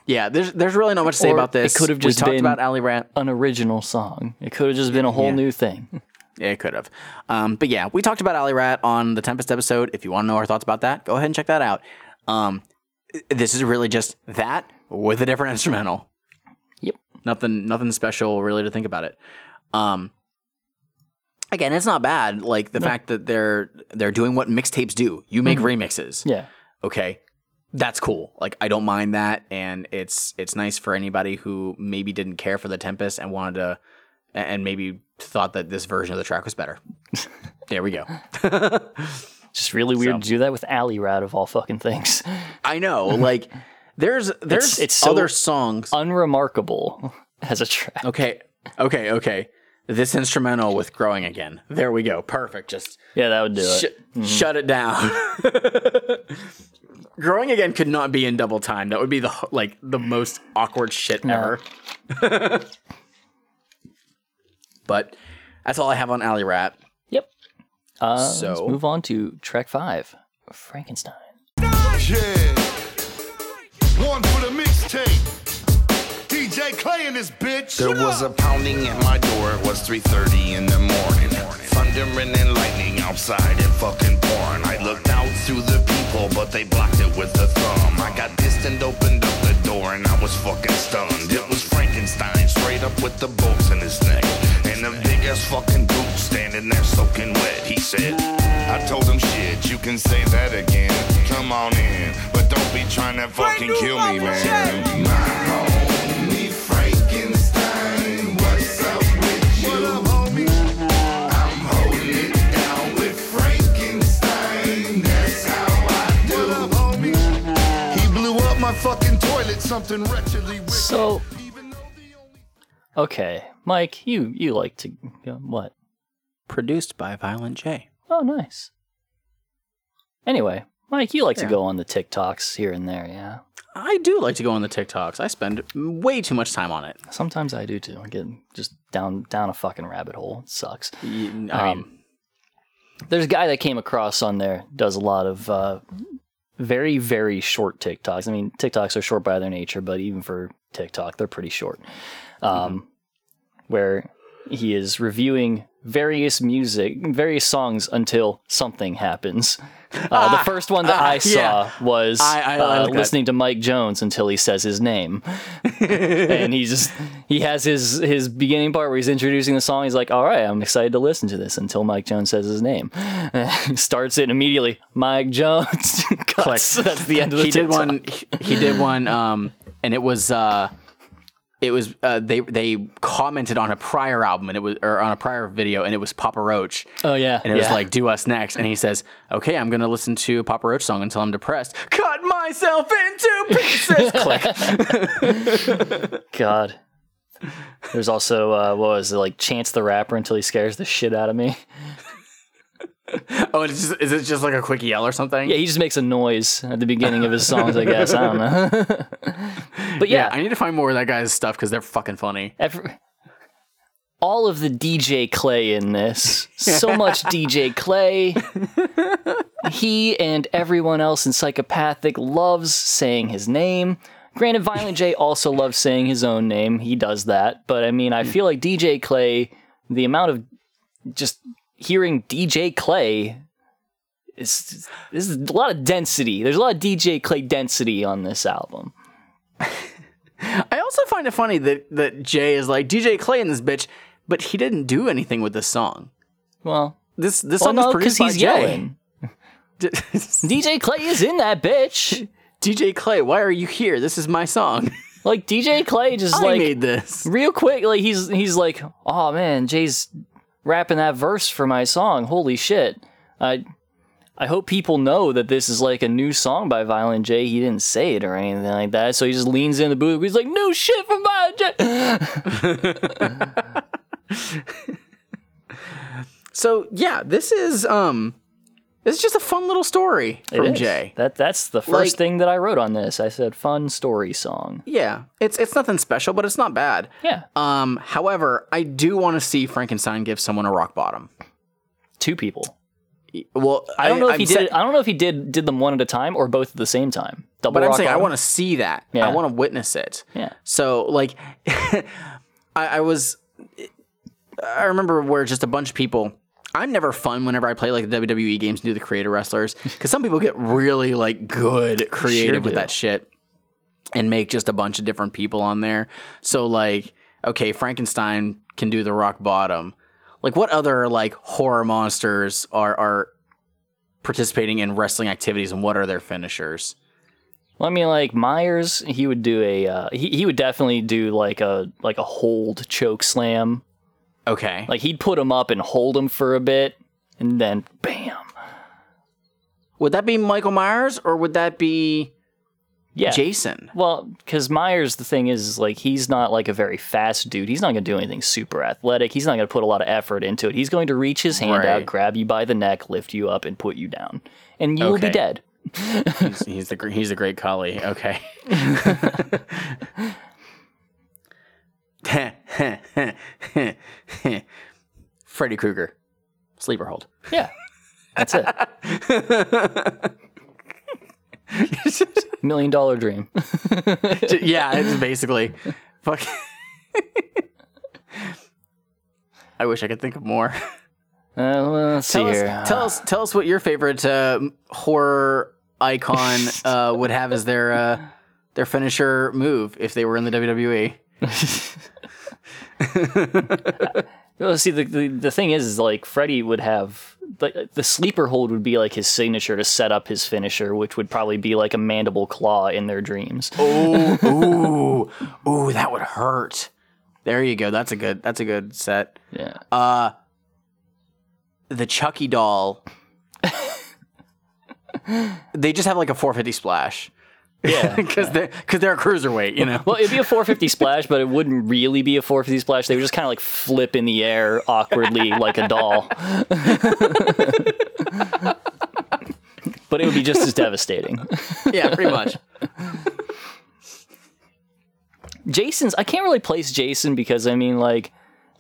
Yeah, there's there's really not much to say Or about this. it could have we just talked been- about Alley Rat. An original song. It could have just been a whole Yeah. new thing. It could have. Um, but yeah, we talked about Alley Rat on the Tempest episode. If you want to know our thoughts about that, go ahead and check that out. Um, this is really just that with a different instrumental. Yep. Nothing, nothing special really to think about it. Um, again, it's not bad. Like the fact that they're they're doing what mixtapes do. You make remixes. Yeah. Okay. That's cool. Like I don't mind that, and it's it's nice for anybody who maybe didn't care for the Tempest and wanted to, and maybe thought that this version of the track was better. there we go. Just really weird So. to do that with Alley Rat of all fucking things. I know. Like there's there's it's so other songs. Unremarkable as a track. Okay, Okay, okay. This instrumental with growing again. There we go. Perfect. Just Yeah, that would do sh- it. shut it down. Growing again could not be in double time. That would be the like the most awkward shit ever. but that's all I have on Alley Rat. Yep. Uh, So- let's move on to track five, Frankenstein. Yeah. One for the mixtape. DJ Clay in this bitch. There was a pounding at my door. It was 3:30 in the morning. Thundering and lightning outside and fucking pouring. I looked out through the people, but they blocked it with a thumb. I got and opened up the door, and I was fucking stunned. It was Frankenstein, straight up with the bolts in his neck, and the big ass fucking boot standing there soaking wet. He said. I told him shit, you can say that again. Come on in, but don't be trying to fucking kill me, man. My something wretchedly wicked. So, okay, Mike, you you like to uh, what? Produced by Violent J. Oh, nice. Anyway, Mike, you like to go on the TikToks here and there, yeah? I do like to go on the TikToks. I spend way too much time on it. Sometimes I do too. I get just down down a fucking rabbit hole. It sucks. Y- I mean, Um, There's a guy that came across on there does a lot of uh, very very short TikToks. I mean, TikToks are short by their nature, but even for TikTok, they're pretty short. Um, Where he is reviewing various music, various songs until something happens. Uh, the first one that I saw yeah. was I- I uh, listening to Mike Jones until he says his name, and he just he has his his beginning part where he's introducing the song. He's like, "All right, I'm excited to listen to this." Until Mike Jones says his name, starts it immediately. Mike Jones cuts. That's the end of the. he did one. He, he did one, um, and it was uh, it was uh, they they commented on a prior album and it was or on a prior video and it was Papa Roach. Oh yeah, And it was like, "Do us next," and he says, "Okay, I'm gonna listen to a Papa Roach song until I'm depressed. Cut myself into pieces." Click. God. There's also uh, what was it like Chance the Rapper until he scares the shit out of me. Oh, it's just, is it just like a quick yell or something? Yeah, he just makes a noise at the beginning of his songs. I guess I don't know. but Yeah, yeah, I need to find more of that guy's stuff because they're fucking funny. every, all of the DJ Clay in this, so much DJ Clay. he and everyone else in Psychopathic loves saying his name. Granted, Violent J also loves saying his own name. He does that, but I mean, I feel like DJ Clay, the amount of just hearing DJ Clay. is this is a lot of density. There's a lot of DJ Clay density on this album. I also find it funny that that Jay is like DJ Clay in this bitch, but he didn't do anything with this song. Well, This this well song no, produced by he's Jay. yelling. DJ Clay is in that bitch. DJ Clay, why are you here? This is my song. Like DJ Clay just I like made this. real quick, like he's he's like, oh man, Jay's rapping that verse for my song. Holy shit! I I hope people know that this is like a new song by Violent J. He didn't say it or anything like that, so he just leans in the booth. He's like, new shit from Violent J. So yeah, this is um, this is just a fun little story It from is. Jay. That that's the first Like- thing that I wrote on this. I said fun story song. Yeah, it's it's nothing special, but it's not bad. Yeah, Um, however, I do want to see Frankenstein give someone a rock bottom. two people. Well, I don't know if I'm he did. I don't know if he did did them one at a time or both at the same time. Double but I'm saying I want to see that. Yeah. I want to witness it. Yeah. So like, I, I was, I remember where just a bunch of people. I'm never fun whenever I play like the WWE games and do the creator wrestlers because some people get really like good creative with that shit and make just a bunch of different people on there. So like, okay, Frankenstein can do the rock bottom. Like, what other like horror monsters are are participating in wrestling activities and what are their finishers? Well, I mean, like Myers, he would do a. Uh, he he would definitely do like a like a hold choke slam. Okay. Like he'd put him up and hold him for a bit, and then bam. Would that be Michael Myers or would that be Yeah. Jason. Well, because Myers, the thing is, is, like, he's not like a very fast dude. He's not going to do anything super athletic. He's not going to put a lot of effort into it. He's going to reach his hand Right. out, grab you by the neck, lift you up, and put you down. And you will be dead. He's, he's the he's the Great Khali. Okay. Freddy Krueger, sleeper hold. Yeah. That's it. Million dollar dream. yeah, it's basically fuck. I wish I could think of more. Uh, let's see Tell us, here. tell us, tell us what your favorite uh, horror icon uh, would have as their uh, their finisher move if they were in the. WWE. Well, see, the, the the thing is, is like Freddy would have the the sleeper hold would be like his signature to set up his finisher, which would probably be like a mandible claw in their dreams. Oh, ooh, ooh, that would hurt. There you go. That's a good. That's a good set. Yeah. Uh, the Chucky doll. they just have like a 450 splash Yeah. because they're because they're a cruiserweight. You know. Well, it'd be a 450 splash, but it wouldn't really be a 450 splash. They would just kind of like flip in the air awkwardly like a doll. but it would be just as devastating. yeah, pretty much. Jason's I can't really place Jason because I mean like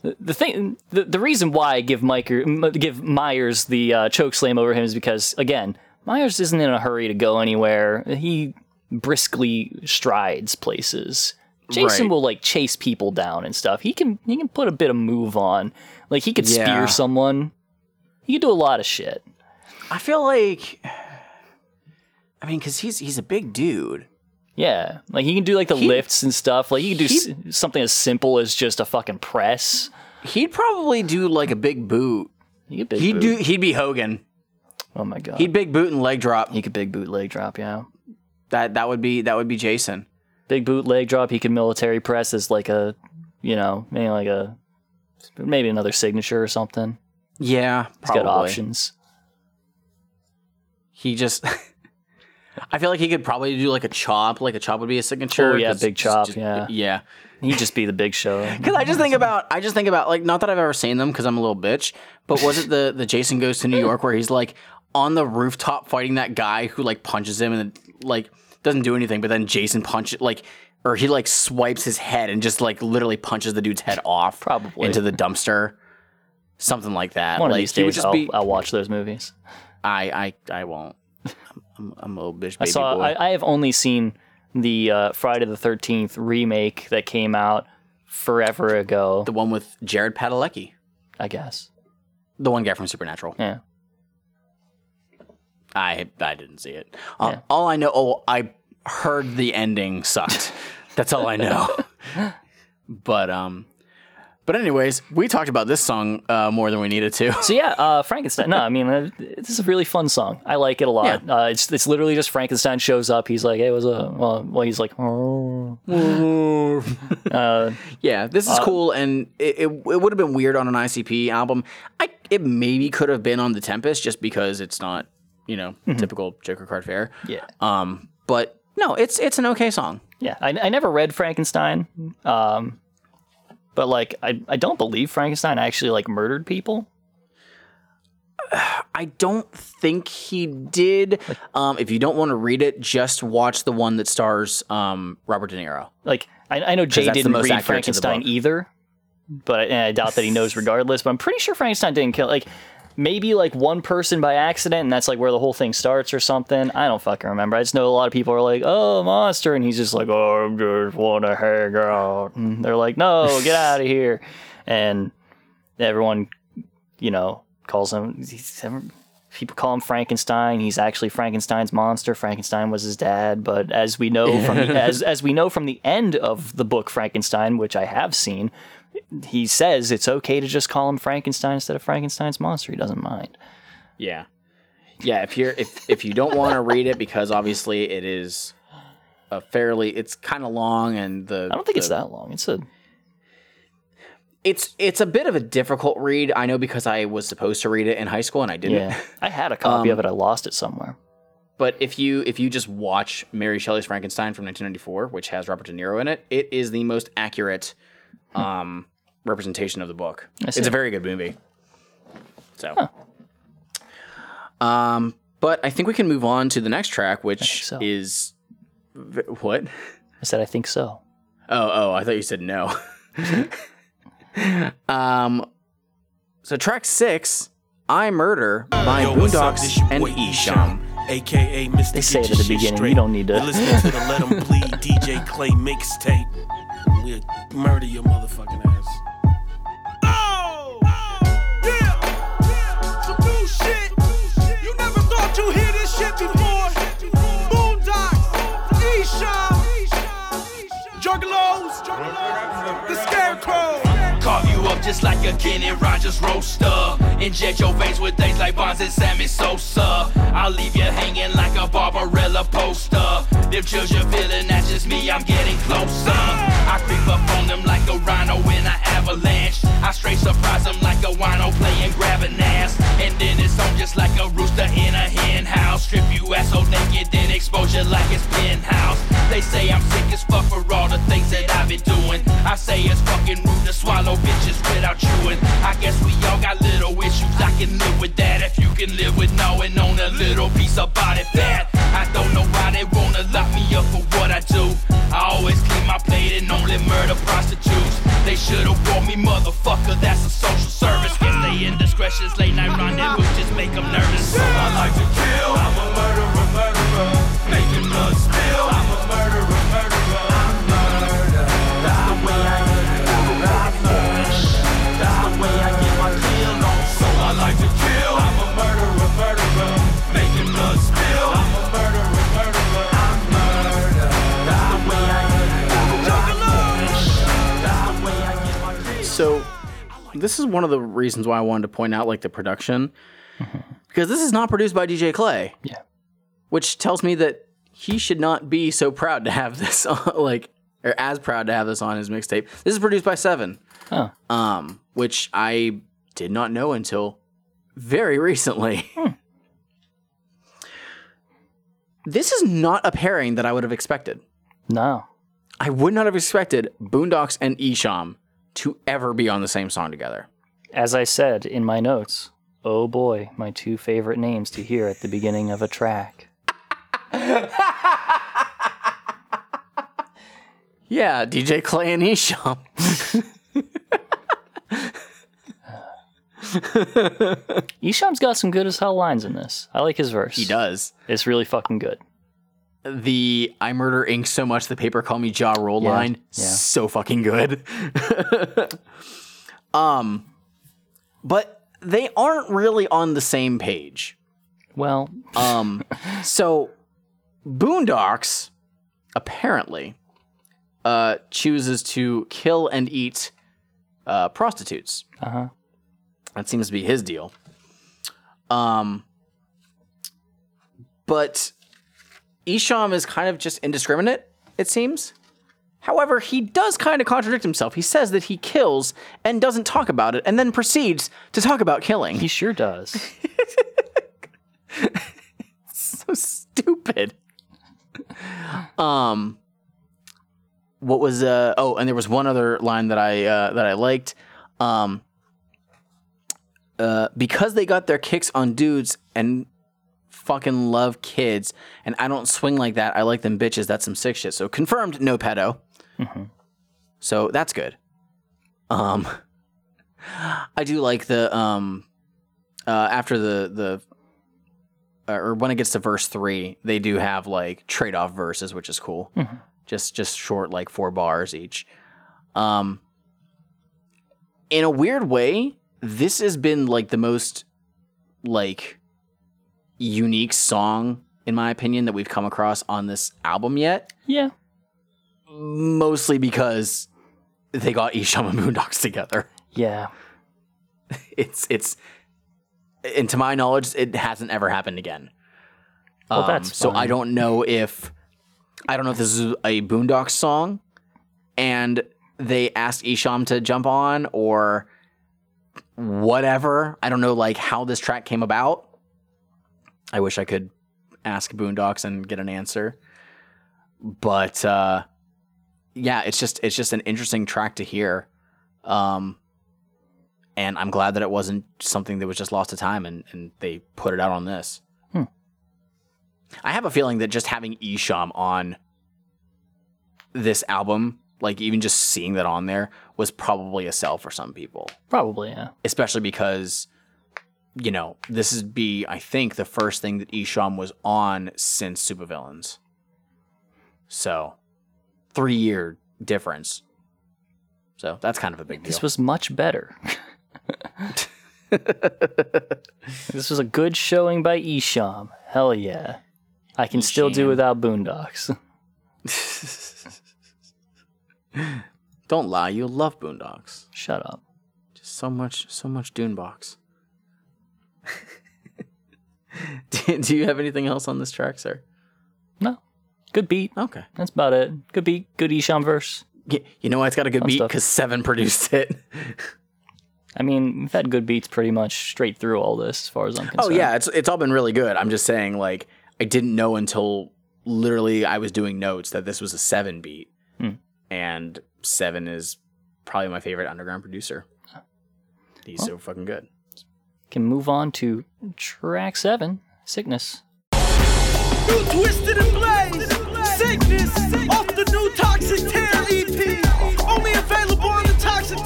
the, the thing the, the reason why I give Mike give Myers the uh, choke slam over him is because again Myers isn't in a hurry to go anywhere. He briskly strides places. Jason Right. will like chase people down and stuff. He can he can put a bit of move on. Like he could Yeah. spear someone. He could do a lot of shit. I feel like. I mean, because he's he's a big dude. Yeah, like he can do like the He- lifts and stuff. Like he can do he- something as simple as just a fucking press. He'd probably do like a big boot. He could big He'd boot. do. He'd be Hogan. Oh my god. He'd big boot and leg drop. He could big boot leg drop, yeah. That that would be that would be Jason. Big boot leg drop. He could military press as like a, you know, maybe like a, maybe another signature or something. Yeah, He's probably. got options. He just. I feel like he could probably do like a chop. Like a chop would be a signature. Oh, yeah, big chop, just- yeah. yeah. He'd just be the big show. Because I just think about, I just think about like not that I've ever seen them because I'm a little bitch, but was it the the Jason Goes to New York where he's like on the rooftop fighting that guy who like punches him and like doesn't do anything, but then Jason punches like or he like swipes his head and just like literally punches the dude's head off Probably. into the dumpster, something like that. One like of these days, I'll, be. I'll watch those movies. I I I won't. I'm, I'm a little bitch I saw. boy. I, I have only seen the uh, Friday the Thirteenth remake that came out forever ago. the one with Jared Padalecki, I guess. the one guy from Supernatural. Yeah. I I didn't see it. Uh, Yeah. All I know, oh, I heard the ending sucked. That's all I know. but um, but anyways, we talked about this song uh, more than we needed to. So yeah, uh, Frankenstein. No, I mean uh, this is a really fun song. I like it a lot. Yeah. Uh, it's it's literally just Frankenstein shows up. He's like, "Hey, what's up?" Well, well he's like, "Oh." uh, yeah, this is cool, and it, it, it would have been weird on an ICP album. I it maybe could have been on the Tempest just because it's not you know typical Joker card fare. yeah, Um, but no, it's it's an okay song. yeah. I, I never read Frankenstein, um, but like I I don't believe Frankenstein actually like murdered people. I don't think he did. Um, if you don't want to read it, just watch the one that stars um, Robert De Niro. Like I, I know Jay didn't most read accurate to the Frankenstein either, but I doubt that he knows regardless. But I'm pretty sure Frankenstein didn't kill like maybe like one person by accident, and that's like where the whole thing starts or something. I don't fucking remember. I just know a lot of people are like, "Oh, monster," and he's just like, "Oh, I just want to hang out." And they're like, "No, get out of here!" And everyone, you know, calls him. People call him Frankenstein. He's actually Frankenstein's monster. Frankenstein was his dad, but as we know from as as we know from the end of the book Frankenstein, which I have seen, he says it's okay to just call him Frankenstein instead of Frankenstein's monster. He doesn't mind. Yeah, yeah. If you're if if you don't want to read it because obviously it is a fairly it's kind of long and the I don't think it's that long. It's a it's it's a bit of a difficult read. I know because I was supposed to read it in high school and I didn't. yeah. I had a copy Um, of it. I lost it somewhere. but if you if you just watch Mary Shelley's Frankenstein from 1994, which has Robert De Niro in it, it is the most accurate um, representation of the book. It's a very good movie. So, um, but I think we can move on to the next track, which so. is v- what? I said I think so. Oh, oh, I thought you said no. um, so track six, "I Murder" by Yo, what's up? Boondocks This your and boy Esham. aka Mr. They say it at the Shit beginning, you Straight. don't need to- You're listening to the Let 'em Bleed DJ Clay mixtape. We'll murder your motherfucking ass. Oh, yeah, some new shit. You never thought you'd hear this shit before. Boondocks, Esham, Juggalos, the just like a Kenny Rogers roaster. Inject your veins with things like Bonds and Sammy Sosa. I'll leave you hanging like a Barbarella poster. Them children feeling that's just me, I'm getting closer. I creep up on them like a rhino in an avalanche. I straight surprise them like a wino playing grabbing ass. And then it's on just like a rooster in a hen house. Strip you ass so naked, then expose you like it's penthouse. They say I'm sick as fuck for all the things that I've been doing. I say it's fucking rude to swallow bitches without chewing. I guess we all got little issues. I can live with that if you can live with knowing on a little piece of body fat. I don't know why they wanna lock me up for what I do. I always clean my plate and only murder prostitutes. They should've warned me, motherfucker. That's a social service. Guess they indiscretions, late night rendezvous just make them nervous. I like to kill. I'm a murderer, murderer. Making blood spill. This is one of the reasons why I wanted to point out like the production because this is not produced by DJ Clay, Yeah. which tells me that he should not be so proud to have this on, like or as proud to have this on his mixtape. This is produced by Seven, um, which I did not know until very recently. This is not a pairing that I would have expected. No. I would not have expected Boondocks and Esham to ever be on the same song together. As I said in my notes, oh boy, my two favorite names to hear at the beginning of a track. Yeah, DJ Clay and Esham. Esham's got some good as hell lines in this. I like his verse. He does. It's really fucking good. The I murder ink so much the paper call me Ja Rule Yeah, line. yeah. So fucking good. um but they aren't really on the same page. Well, Um so Boondocks apparently uh chooses to kill and eat uh prostitutes. uh huh. That seems to be his deal. Um, but Esham is kind of just indiscriminate, it seems. However, he does kind of contradict himself. He says that he kills and doesn't talk about it, and then proceeds to talk about killing. He sure does. so stupid. um, what was uh? Oh, and there was one other line that I uh, that I liked. Um, uh, because they got their kicks on dudes and fucking love kids, and I don't swing like that. I like them bitches. That's some sick shit. So confirmed, no pedo. So that's good. Um, I do like the um, uh, after the the uh, or when it gets to verse three, they do have like trade off verses, which is cool. Just just short, like four bars each. Um, in a weird way, this has been like the most like unique song, in my opinion, that we've come across on this album yet. yeah. Mostly because they got Esham and Boondocks together. Yeah. It's it's and to my knowledge, it hasn't ever happened again. Well, Um, that's so I don't know if I don't know if this is a Boondocks song, and they asked Esham to jump on or whatever. I don't know like how this track came about. I wish I could ask Boondocks and get an answer. But uh, yeah, it's just it's just an interesting track to hear. Um, and I'm glad that it wasn't something that was just lost to time and, and they put it out on this. Hmm. I have a feeling that just having Esham on this album, like even just seeing that on there, was probably a sell for some people. Probably, yeah. Especially because, you know, this is be, I think, the first thing that Esham was on since Supervillains. So, three year difference. So that's kind of a big deal. This was much better. this was a good showing by Esham. Hell yeah. I can still do without Boondocks. Don't lie, you love Boondocks. Shut up. Just so much, so much Dunebox. do, do you have anything else on this track, sir? No. Good beat. Okay. That's about it. Good beat. Good Esham verse. Y- You know why it's got a good Fun beat? Because Seven produced it. I mean, we've had good beats pretty much straight through all this, as far as I'm concerned. Oh yeah, it's it's all been really good. I'm just saying, like, I didn't know until literally I was doing notes that this was a Seven beat, Hmm. and Seven is probably my favorite underground producer. He's so fucking good. Can move on to track seven, Sickness. New Twiztid and Blaze. Sickness off the new Toxic Terror EP. Only available the Toxic.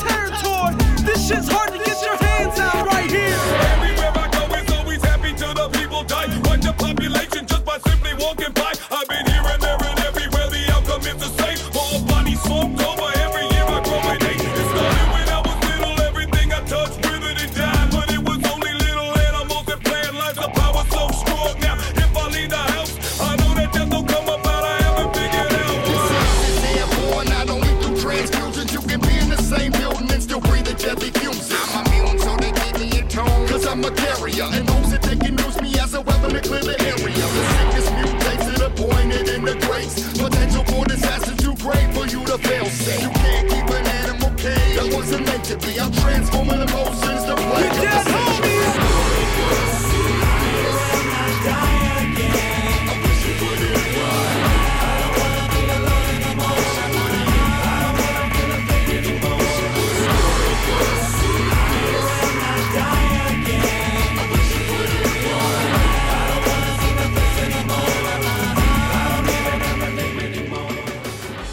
This shit's hard wasn't meant to be. I'm transforming emotions to play. Dead homies.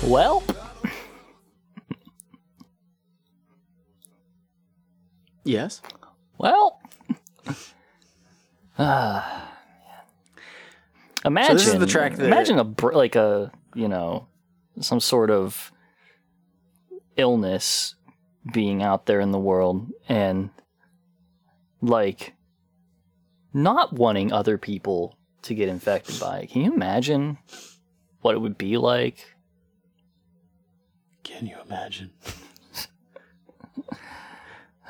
Well, Yes. well. Ah. imagine this is the track that- imagine a br- like a you know some sort of illness being out there in the world and like not wanting other people to get infected by it. Can you imagine what it would be like? Can you imagine?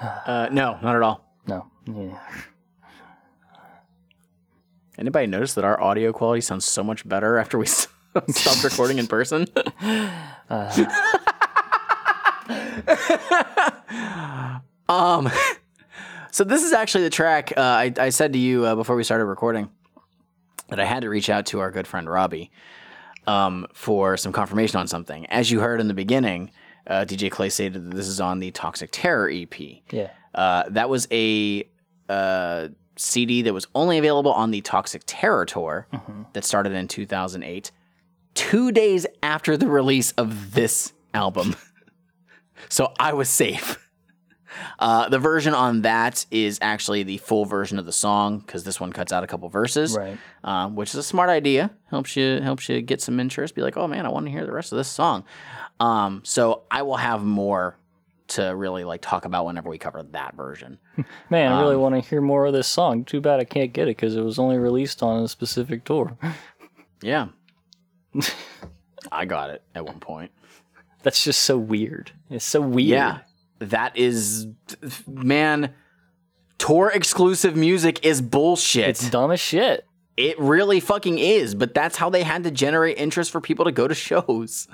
uh, no, not at all. No. Yeah. Anybody notice that our audio quality sounds so much better after we stopped recording in person? um, so this is actually the track uh, I, I said to you uh, before we started recording that I had to reach out to our good friend Robbie um, for some confirmation on something. As you heard in the beginning, uh, DJ Clay stated that this is on the Toxic Terror EP. Yeah. Uh, that was a uh, CD that was only available on the Toxic Terror tour that started in 2008, two days after the release of this album. so I was safe. Uh, the version on that is actually the full version of the song because this one cuts out a couple verses, Right. um, which is a smart idea. Helps you helps you get some interest. Be like, oh man, I want to hear the rest of this song. Um, so I will have more to really like talk about whenever we cover that version. Man, I really Um, want to hear more of this song. Too bad I can't get it because it was only released on a specific tour. Yeah. I got it at one point. That's just so weird. It's so weird. Yeah. That is man tour exclusive music is bullshit. It's dumb as shit. it really fucking is, but that's how they had to generate interest for people to go to shows.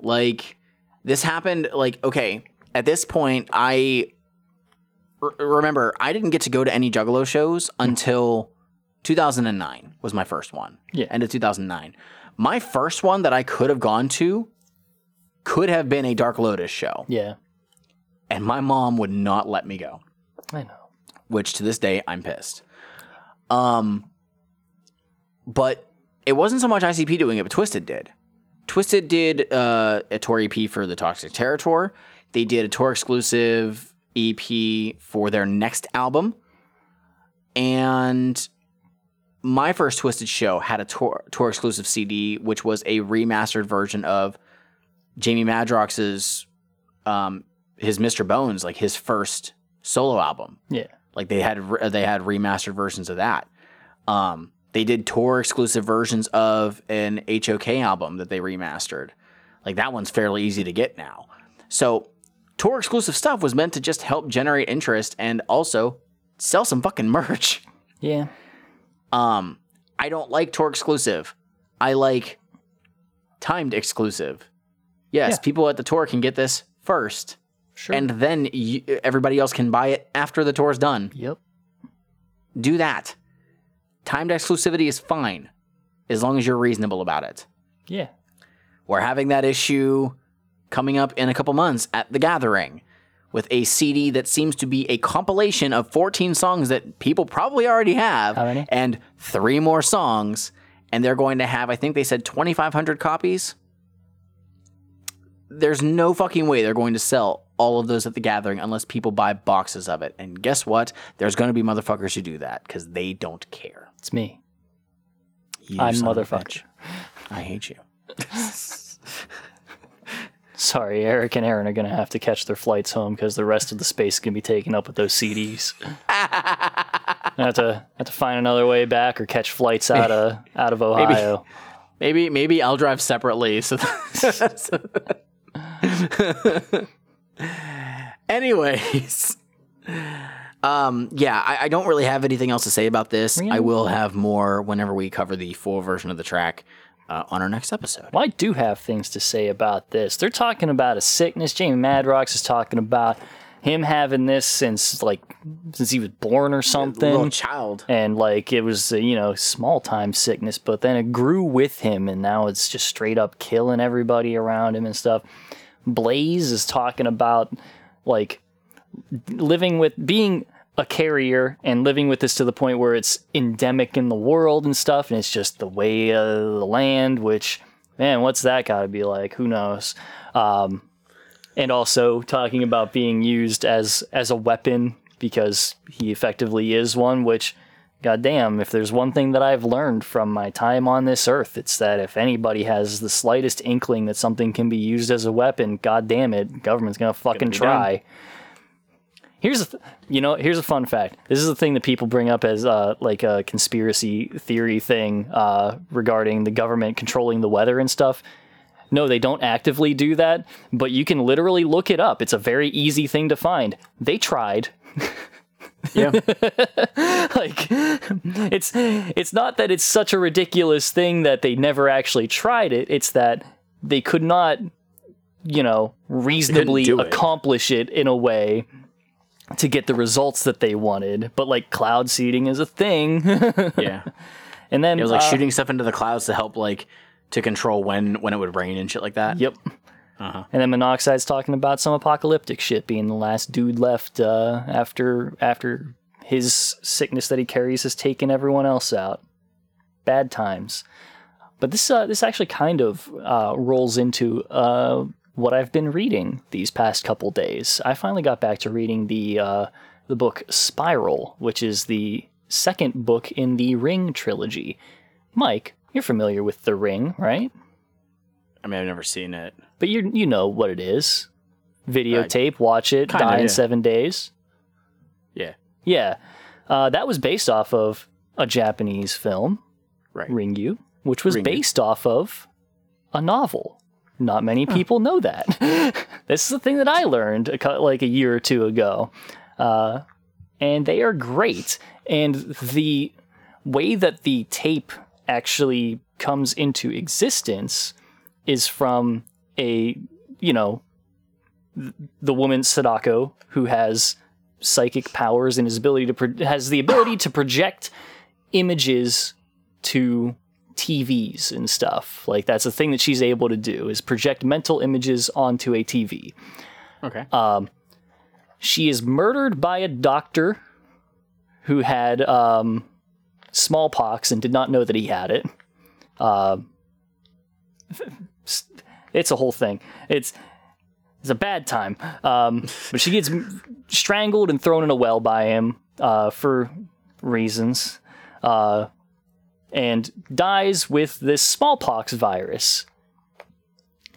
Like this happened like okay, at this point I r- remember I didn't get to go to any Juggalo shows until 2009 was my first one. Yeah. End of 2009. My first one that I could have gone to could have been a Dark Lotus show, Yeah. and my mom would not let me go. I know. which to this day I'm pissed. Um, but it wasn't so much ICP doing it, but Twiztid did. Twiztid did uh, a tour EP for the Toxic Terror tour. They did a tour exclusive EP for their next album, and my first Twiztid show had a tour tour exclusive CD, which was a remastered version of Jamie Madrox's um, his Mr. Bones, like his first solo album. Yeah. Like they had they had remastered versions of that. Um, they did tour exclusive versions of an HOK album that they remastered. Like that one's fairly easy to get now. So tour exclusive stuff was meant to just help generate interest and also sell some fucking merch. Yeah. Um, I don't like tour exclusive. I like timed exclusive. Yes, Yeah. people at the tour can get this first, Sure. and then you, everybody else can buy it after the tour's done. yep. Do that. Timed exclusivity is fine as long as you're reasonable about it. Yeah. We're having that issue coming up in a couple months at The Gathering with a CD that seems to be a compilation of 14 songs that people probably already have and three more songs. And they're going to have, I think they said 2,500 copies. There's no fucking way they're going to sell all of those at the gathering unless people buy boxes of it. And guess what? There's going to be motherfuckers who do that because they don't care. It's me. You I'm motherfucker. I hate you. Sorry, Eric and Aaron are gonna have to catch their flights home because the rest of the space is gonna be taken up with those CDs. I have to have to find another way back or catch flights out of out of Ohio. Maybe maybe I'll drive separately. So, anyways, um, yeah, I, I don't really have anything else to say about this. I will have more whenever we cover the full version of the track uh, on our next episode. Well, I do have things to say about this. They're talking about a sickness. Jamie Madrox is talking about him having this since like since he was born or something. Little child. and like it was you know small time sickness but then it grew with him and now it's just straight up killing everybody around him and stuff blaze is talking about like living with being a carrier and living with this to the point where it's endemic in the world and stuff and it's just the way of the land which man what's that got to be like? Who knows? Um, and also talking about being used as as a weapon because he effectively is one which goddamn if there's one thing that i've learned from my time on this earth it's that if anybody has the slightest inkling that something can be used as a weapon goddamn it government's gonna fucking be try Here's a th- you know here's a fun fact. This is the thing that people bring up as uh, like a conspiracy theory thing uh, regarding the government controlling the weather and stuff. No, they don't actively do that, but you can literally look it up. It's a very easy thing to find. They tried. Yeah. like it's it's not that it's such a ridiculous thing that they never actually tried it. It's that they could not, you know, reasonably it. accomplish it in a way to get the results that they wanted. But like cloud seeding is a thing. yeah. and then It was like uh, shooting stuff into the clouds to help like to control when when it would rain and shit like that. Yep. And then Monoxide's talking about some apocalyptic shit, being the last dude left uh, after after his sickness that he carries has taken everyone else out. Bad times. But this uh, this actually kind of uh, rolls into uh, what I've been reading these past couple days. I finally got back to reading the uh, the book Spiral, which is the second book in the Ring trilogy. Mike, you're familiar with the Ring, right? I mean, I've never seen it. But you you know what it is. Videotape, watch it, kinda, die in yeah. seven days. Yeah. Yeah. Uh, that was based off of a Japanese film, Right. Ringu, which was Ringu. based off of a novel. Not many people know that. this is the thing that I learned a, like a year or two ago. Uh, and they are great. And the way that the tape actually comes into existence is from a, you know, the woman Sadako who has psychic powers and his ability to pro- has the ability to project images to TVs and stuff. Like that's a thing that she's able to do is project mental images onto a TV. Okay. She is murdered by a doctor who had um, smallpox and did not know that he had it. Uh, it's a whole thing. It's it's a bad time. Um, but she gets strangled and thrown in a well by him uh, for reasons, uh, and dies with this smallpox virus.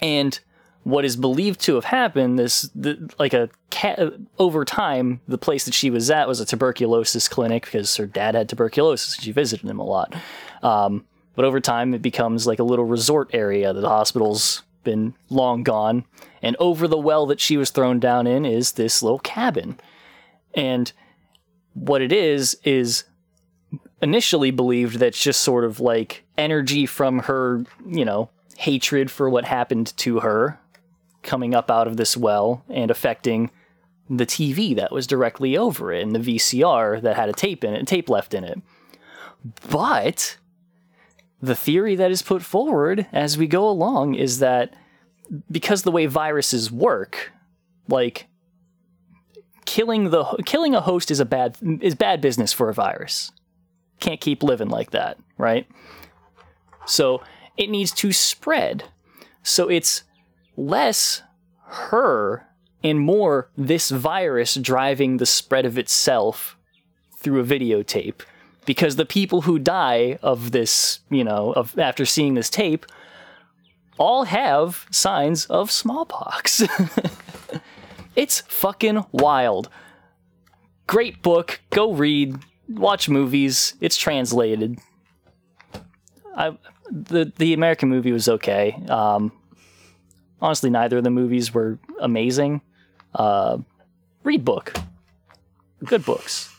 And what is believed to have happened, this the, like a cat over time, the place that she was at was a tuberculosis clinic because her dad had tuberculosis. and She visited him a lot. Um, but over time, it becomes like a little resort area that the hospital's been long gone. And over the well that she was thrown down in is this little cabin. And what it is, is initially believed that it's just sort of like energy from her, you know, hatred for what happened to her coming up out of this well and affecting the TV that was directly over it and the VCR that had a tape in it, tape left in it. But the theory that is put forward as we go along is that because the way viruses work, like killing the killing a host is a bad is bad business for a virus. Can't keep living like that, right? So it needs to spread. So it's less her and more this virus driving the spread of itself through a videotape because the people who die of this, you know, of after seeing this tape all have signs of smallpox. it's fucking wild. Great book. Go read. Watch movies. It's translated. I the the American movie was okay. Um, honestly, neither of the movies were amazing. Uh, read book. Good books.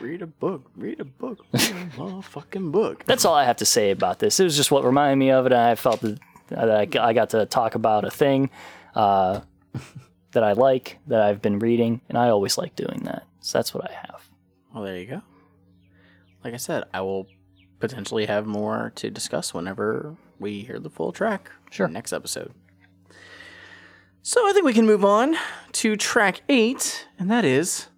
Read a book. Read a book. Read a motherfucking book. That's all I have to say about this. It was just what reminded me of it, and I felt that, I got to talk about a thing uh, that I like, that I've been reading, and I always like doing that. So that's what I have. Well, there you go. Like I said, I will potentially have more to discuss whenever we hear the full track. Sure. Next episode. So I think we can move on to track eight, and that is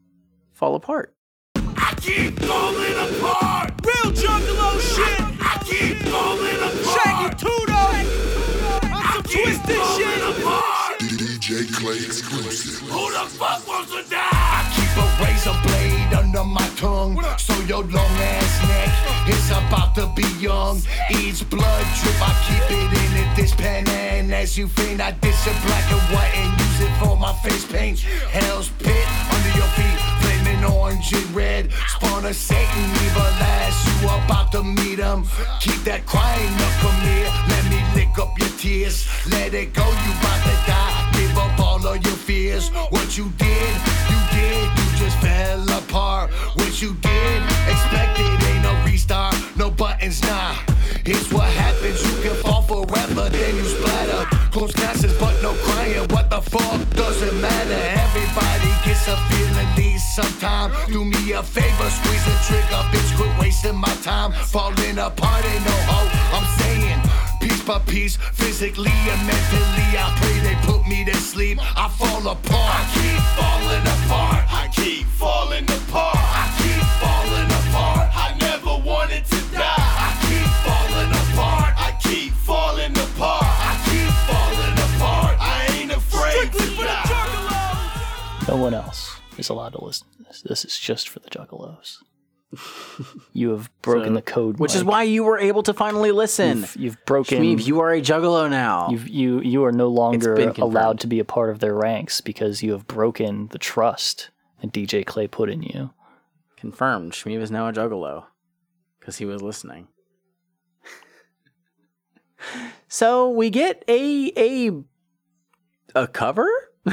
Fall Apart. I keep falling apart. Real juggalo oh shit. I keep falling apart. Shaggy 2 Dope. On some twisted shit. apart. DJ Clay exclusive. Who the fuck wants to die? Tongue, so your long ass neck is about to be young. Each blood drip, I keep it in this pen and as you faint, I dish it black and white and use it for my face paint. Hell's pit under your feet, flaming orange and red. Spawn of Satan, evil ass, you about to meet him. Keep that crying up from here, let me lick up your tears. Let it go, you about to die. Give up all of your fears. What you did, you did, just fell apart. What you did, expected ain't no restart, no buttons, nah. It's what happens, you can fall forever, then you splatter. Close cancers, but no crying. What the fuck doesn't matter? Everybody gets a feeling these sometime. Do me a favor, squeeze the trigger, bitch. Quit wasting my time. Falling apart, ain't no hope. I'm saying. Piece by piece, physically and mentally, I pray they put me to sleep. I fall apart. I keep falling apart. I keep falling apart. I keep falling apart. I never wanted to die. I keep falling apart. I keep falling apart. I keep falling apart. I ain't afraid Strictly to for die. juggalos. No one else is allowed to listen to this. This is just for the juggalos. you have broken So- the code, Which is why you were able to finally listen. you've, you've broken. Shmeev, you are a juggalo now. You've, you you are no longer allowed to be a part of their ranks because you have broken the trust that DJ Clay put in you. Confirmed. Shmeev is now a juggalo because he was listening. so we get a a a cover, a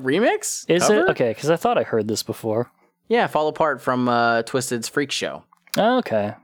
remix. Is Cover? it okay? Because I thought I heard this before. Yeah, fall apart from uh, Twiztid's Freak Show. Okay,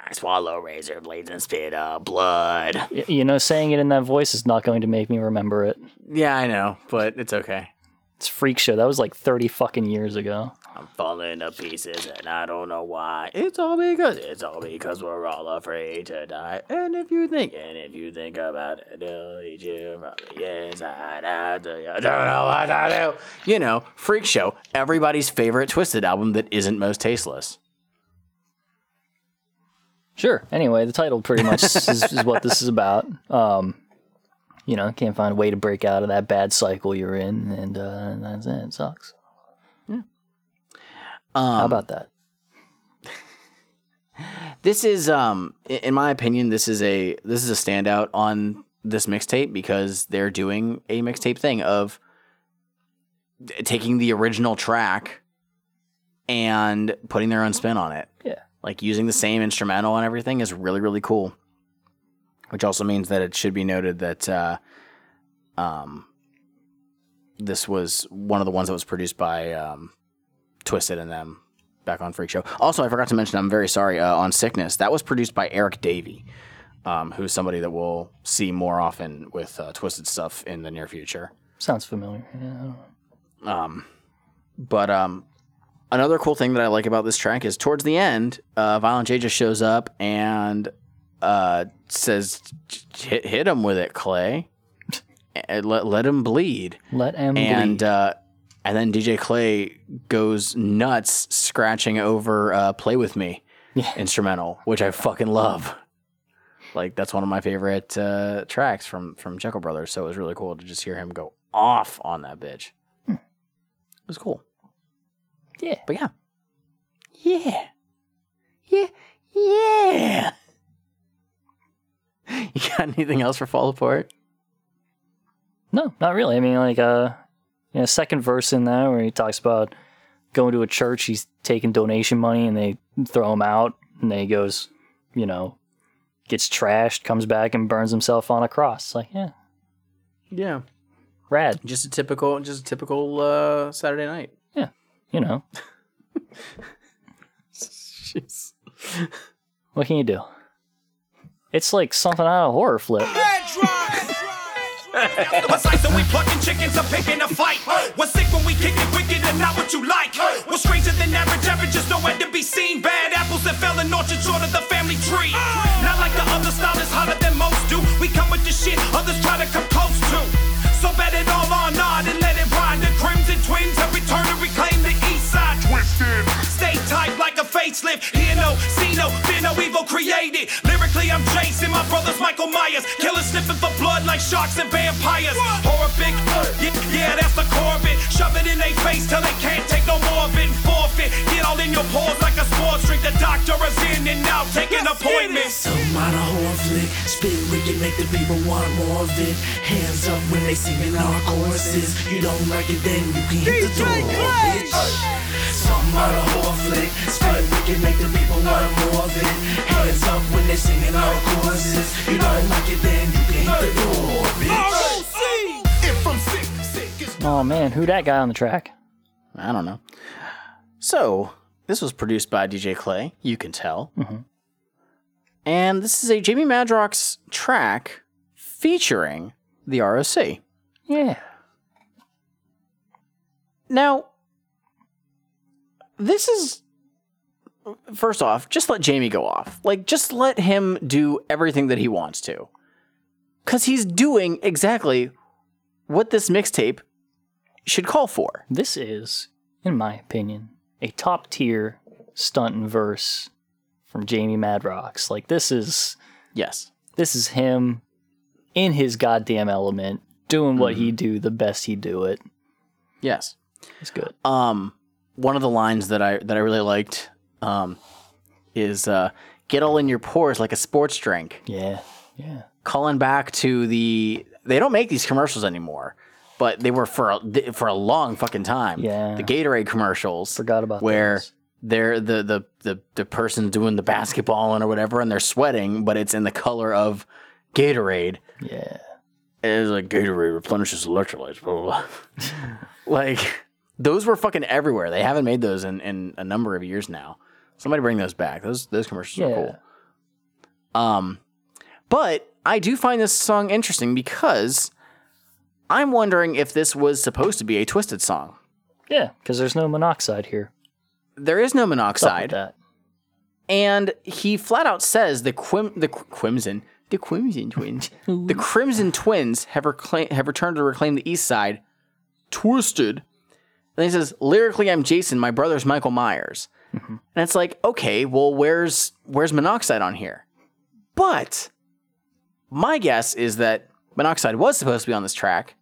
I swallow razor blades and spit up blood. Y- you know, saying it in that voice is not going to make me remember it. Yeah, I know, but it's okay. It's Freak Show. That was like thirty fucking years ago. I'm falling to pieces and I don't know why. It's all because it's all because we're all afraid to die. And if you think and if you think about it, it'll eat you from the inside out. You don't know what to do. You know, Freak Show, everybody's favorite Twiztid album that isn't most tasteless. Sure. Anyway, the title pretty much is, is what this is about. Um, you know, can't find a way to break out of that bad cycle you're in, and uh, that's it. It sucks. Um, How about that? this is um in my opinion this is a this is a standout on this mixtape because they're doing a mixtape thing of taking the original track and putting their own spin on it Yeah. like using the same instrumental and everything is really really cool which also means that it should be noted that uh um this was one of the ones that was produced by um Twiztid and them back on freak show also i forgot to mention i'm very sorry uh, on sickness that was produced by eric davey um, who's somebody that we'll see more often with uh, Twiztid stuff in the near future Sounds familiar. Yeah, I don't know. um, but um, another cool thing that I like about this track is towards the end, uh, Violent J just shows up and uh, says, "Hit, hit him with it, Clay. Let let him bleed." Let him and bleed. uh, and then DJ Clay goes nuts, scratching over uh, "Play with Me" instrumental, which I fucking love. Like that's one of my favorite uh, tracks from from Jeckel Brothers. So it was really cool to just hear him go off on that bitch. It was cool. Yeah. But yeah. Yeah. Yeah. Yeah. You got anything else for Fall Apart? No, not really. I mean, like, uh, you know, second verse in there where he talks about going to a church, he's taking donation money, and they throw him out, and then he goes, you know, gets trashed, comes back and burns himself on a cross. Like, yeah, Yeah. rad. Just a typical just a typical uh, Saturday night. Yeah, you know, Jeez. what can you do? It's like something out of a horror flip. What's like so we plucking chickens up picking a fight? What's sick when we kick it wicked and not what you like? What's stranger than average, average just nowhere to be seen. Bad apples that fell in orchards short of the family tree. Not like the other style is hotter than most do. We come with the shit others try to come close to. So bet it all on nod and let it ride. The Crimson Twins have returned to reclaim the east side. Twiztid. Stay tight like a facelift. Hear no, see no, fear no evil created. Lyrically, I'm Jason, my brother's Michael Myers. Killers sniffing for blood like sharks and vampires. Horrific, yeah, yeah, that's the core of it. Shove it in their face till they can't take no more of it. Forfeit, get all in your pores like a sports drink. The doctor is in and out, taking appointments. Some out of horror flick, spit wicked, make the people want more of it. Hands up when they singing our choruses. You don't like it, then you can hit the door, bitch. Some out of horror they singing our choruses. You don't like it, then you can hit the door, bitch. If I'm sick, sick Oh man, who that guy on the track? I don't know. So, this was produced by DJ Clay, you can tell. Mm-hmm. And this is a Jamie Madrox track featuring the ROC. Yeah, Now, this is first off, just let Jamie go off. Like, just let him do everything that he wants to. Because he's doing exactly what this mixtape should call for. this is, in my opinion, a top tier stunt and verse from Jamie Madrox. Like this is Yes. this is him in his goddamn element, doing what he do the best he do it. Yes. It's good. Um, one of the lines that I that I really liked um, is uh, "Get all in your pores like a sports drink." Yeah, yeah. Calling back to the they don't make these commercials anymore, but they were for a, for a long fucking time. Yeah. the Gatorade commercials. Forgot about where those. they're the the the the person doing the basketballing or whatever, and they're sweating, but it's in the color of Gatorade. Yeah. It's like Gatorade replenishes electrolytes, blah blah. blah. like those were fucking everywhere. They haven't made those in, in a number of years now. Somebody bring those back. Those those commercials are cool. Um, but I do find this song interesting because I'm wondering if this was supposed to be a Twiztid song. Yeah, because there's no monoxide here. there is no What's up with monoxide, that? and he flat out says the Quim the Qu- Quimson the Quimson twins the Crimson Twins have reclaim, have returned to reclaim the East Side. Twiztid. And he says lyrically, I'm Jason. My brother's Michael Myers. Mm-hmm. And it's like, okay, well, where's where's monoxide on here? But my guess is that monoxide was supposed to be on this track,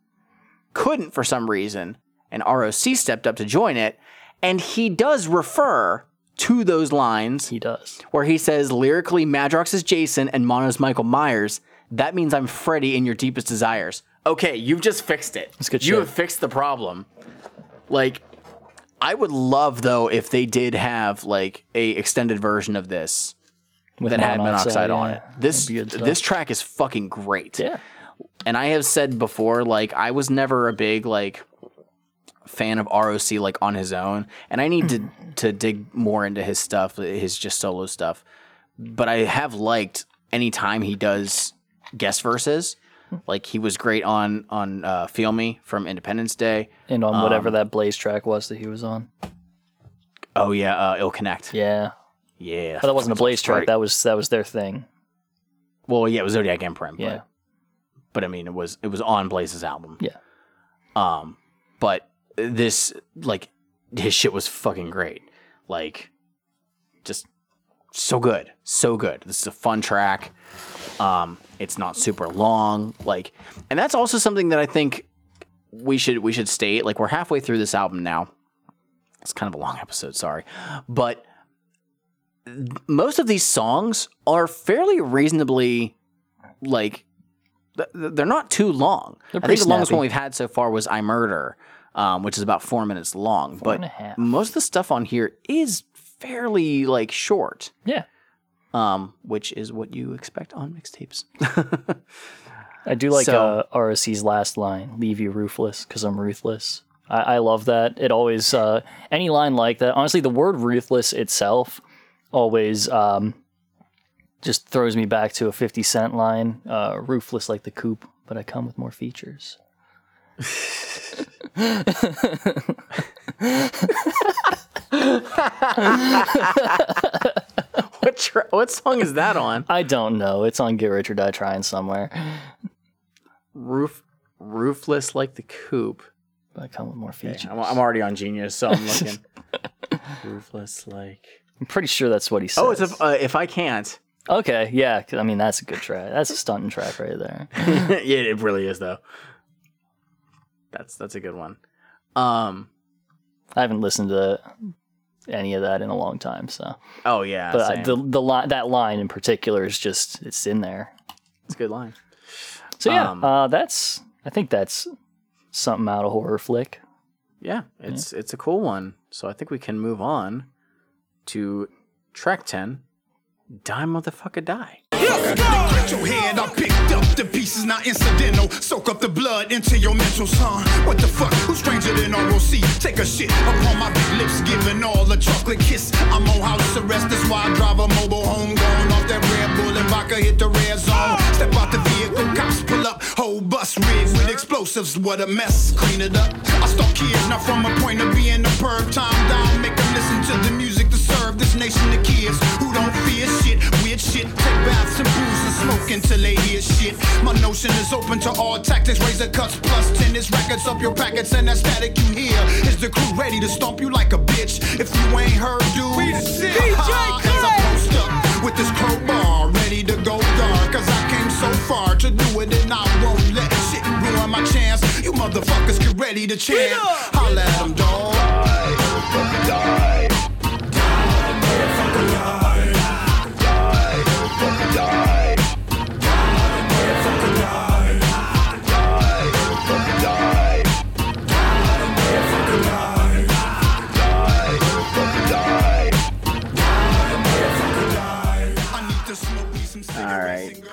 couldn't for some reason, and ROC stepped up to join it, and he does refer to those lines He does. where he says lyrically Madrox is Jason and Mono's Michael Myers. That means I'm Freddy in your deepest desires. Okay, you've just fixed it. That's good You shit. have fixed the problem. Like, I would love though if they did have like a extended version of this With that had monoxide on yeah. it. This That'd be good this track is fucking great. Yeah. And I have said before, like I was never a big like fan of ROC like on his own, and I need to to dig more into his stuff, his just solo stuff. But I have liked any time he does guest verses. Like he was great on on uh, "Feel Me" from Independents Day. And on whatever Um, that Blaze track was that he was on. Oh yeah, uh, "Ill Connect." Yeah. Yeah, But that wasn't a Blaze track. That was that was their thing. well, yeah, it was Zodiac MPrint. Yeah. But, but I mean, it was it was on Blaze's album. Yeah. Um, but this like his shit was fucking great. Like, just so good, so good. This is a fun track. Um, it's not super long. Like, and that's also something that I think we should we should state. Like, we're halfway through this album now. It's kind of a long episode, sorry, but most of these songs are fairly reasonably like th- th- they're not too long. I think the longest snappy. one we've had so far was I Murder, um, which is about four minutes long. but a half. most of the stuff on here is fairly like short, Yeah. Um, which is what you expect on mixtapes. I do like So- uh, ROC's last line, "Leave you roofless because I'm ruthless." I, I love that. It always uh, any line like that. Honestly, the word "ruthless" itself always um, just throws me back to a Fifty Cent line, uh, "Roofless like the coupe, but I come with more features." what tra- what song is that on? I don't know. It's on "Get Rich or Die Trying" somewhere. Roof roofless like the coop. But I come with more features. I'm, I'm already on Genius, so I'm looking. roofless like. I'm pretty sure that's what he says. Oh, it's a, uh, if I can't. okay. Yeah, I mean that's a good track. That's a stunting track right there. yeah, it really is though. That's that's a good one. Um. I haven't listened to any of that in a long time, so. Oh yeah. But I, same. the the line that line in particular is just it's in there. it's a good line. So yeah, Um, uh, that's I think that's something out of horror flick. Yeah, it's it's a cool one. So I think we can move on to track ten. Die motherfucker die. Get your head, I picked up the pieces, not incidental. Soak up the blood into your mental son. What the fuck? Who's stranger than ROC? Take a shit upon my big lips, giving all a chocolate kiss. I'm on house arrest, that's why I drive a mobile home. Going off that Red Bull and vodka, hit the red zone. Step out the vehicle, cops pull up. Whole bus rigged with explosives, what a mess. Clean it up. I stalk kids, not from a point of being a perv. Time down, make them listen to the music to serve this nation to kids fear shit. Weird shit, take baths and booze and smoke until they hear shit. My notion is open to all tactics, razor cuts plus tennis records up your packets, and that static you hear is the crew ready to stomp you like a bitch. If you ain't heard, dude, we the shit. As I post up with this crowbar, ready to go dark, cause I came so far to do it, and I won't let shit ruin my chance. You motherfuckers get ready to chant. Holla at them, dog. I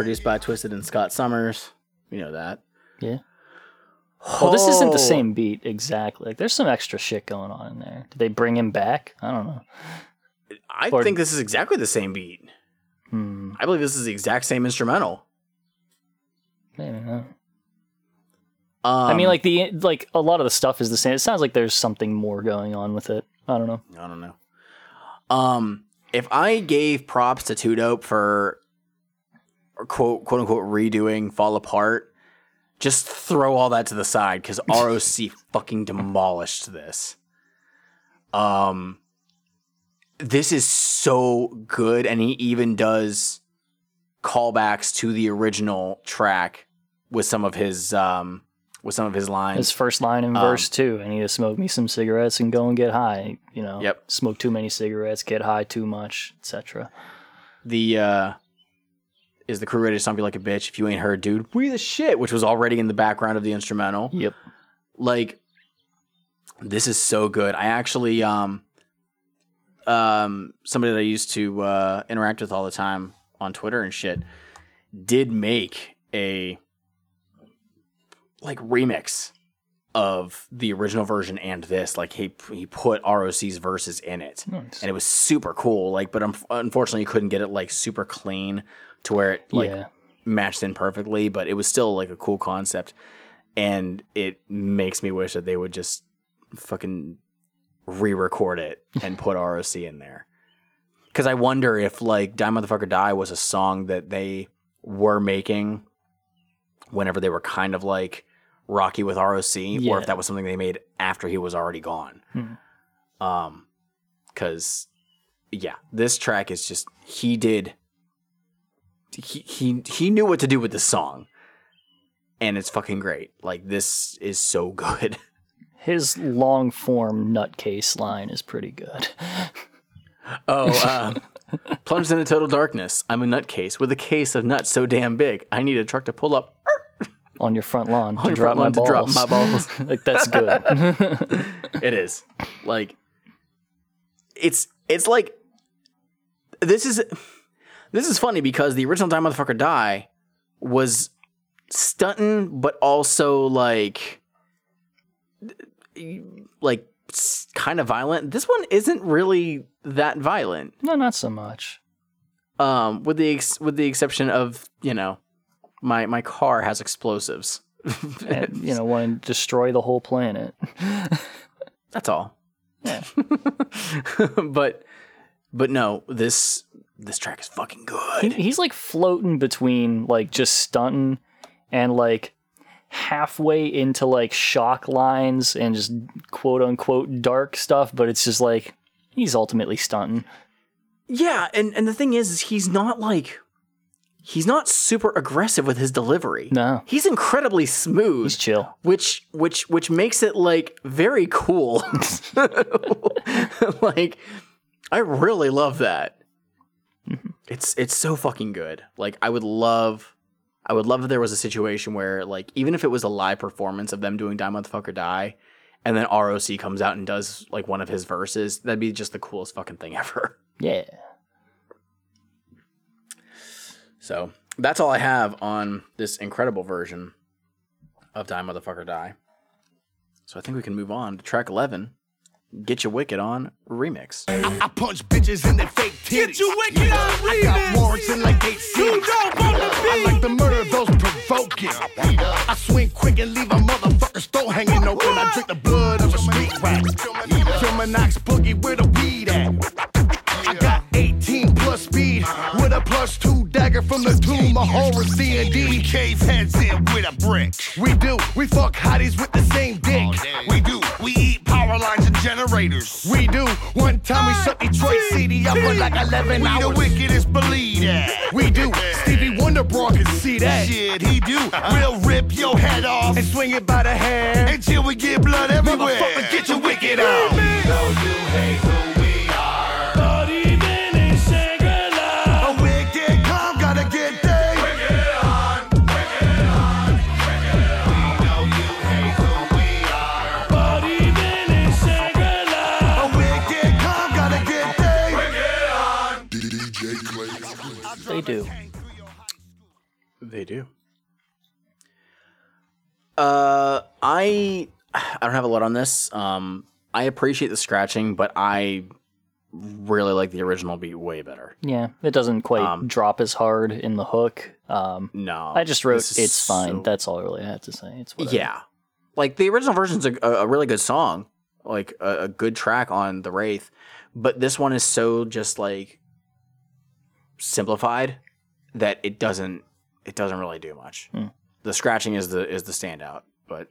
produced by Twiztid and Scott Summers. You know that. Yeah. Well, this isn't Oh. the same beat exactly. Like, there's some extra shit going on in there. Did they bring him back? I don't know. I Or- think this is exactly the same beat. Hmm. I believe this is the exact same instrumental. Maybe not. Um, I mean, like the like a lot of the stuff is the same. It sounds like there's something more going on with it. I don't know. I don't know. Um, if I gave props to Two Dope for quote quote unquote redoing Fall Apart, just throw all that to the side because ROC fucking demolished this. Um, this is so good, and he even does callbacks to the original track with some of his um with some of his lines. His first line in Um, verse two, I need to smoke me some cigarettes and go and get high. You know, Yep. smoke too many cigarettes, get high too much, etc. the uh is the crew ready to stomp you like a bitch if you ain't heard dude? We the shit which was already in the background of the instrumental. Yep. like this is so good. I actually um um somebody that i used to uh interact with all the time on twitter and shit did make a like remix of the original version and this like he he put ROC's verses in it Nice. and it was super cool like but um, unfortunately you couldn't get it like super clean to where it like yeah. matched in perfectly but it was still like a cool concept and it makes me wish that they would just fucking re-record it and put ROC in there because I wonder if like Die Motherfucker Die was a song that they were making whenever they were kind of like rocky with ROC, or if that was something they made after he was already gone. Hmm. Um, because yeah, this track is just he did. He he he knew what to do with the song, and it's fucking great. Like this is so good. His long form nutcase line is pretty good. Oh, uh, plunged into total darkness. I'm a nutcase with a case of nuts so damn big. I need a truck to pull up on your front lawn to drop front my lawn to balls. drop my balls. like that's good. It is like it's it's like this is this is funny because the original Die Motherfucker Die was stunting, but also like like kind of violent. This one isn't really that violent, no, not so much. um, with the ex- with the exception of you know my my car has explosives. And, you know, want to destroy the whole planet. That's all. Yeah. but but no, this this track is fucking He- good. he's like floating between like just stunting and like halfway into like shock lines and just quote unquote dark stuff, but it's just like he's ultimately stunting. Yeah, and and the thing is, is he's not like he's not super aggressive with his delivery. No. He's incredibly smooth. He's chill. which which which makes it like very cool. like I really love that. Mm-hmm. It's it's so fucking good. Like I would love I would love if there was a situation where like even if it was a live performance of them doing Die Motherfucker Die and then ROC comes out and does like one of his verses, that'd be just the coolest fucking thing ever. Yeah. So that's all I have on this incredible version of Die Motherfucker Die. So I think we can move on to track 11 Get Your Wicked on Remix. I punch bitches in their fake titties. Get you wicked on I got remix. warrants in like eight cities. You know on the I beat. like to murder those provoking. I swing quick and leave a motherfucker's throat hanging open. I drink the blood of a street rat. Filming Knox Boogie where the weed at. Speed with a plus two dagger from the tomb of horror C and D. Cave heads in with a brick. We do. We fuck hotties with the same dick. We do. We eat power lines and generators. We do. One time we shut Detroit CD up for like 11 We hours. the wickedest, believe that. We do. Stevie Wonder Bro can see that. Shit, he do. Uh-huh. We'll rip your head off And swing it by the hair. until we get blood everywhere. Motherfucker, get your wicked on. Not They do. Uh, I I don't have a lot on this. Um, I appreciate the scratching, but I really like the original beat way better. Yeah. It doesn't quite Um, drop as hard in the hook. Um No, I just wrote it's fine. so- That's all I really had to say. It's whatever. yeah, like the original version's a, a really good song, like a, a good track on the Wraith, but this one is so just like simplified that it doesn't it doesn't really do much. Hmm. The scratching is the is the standout, but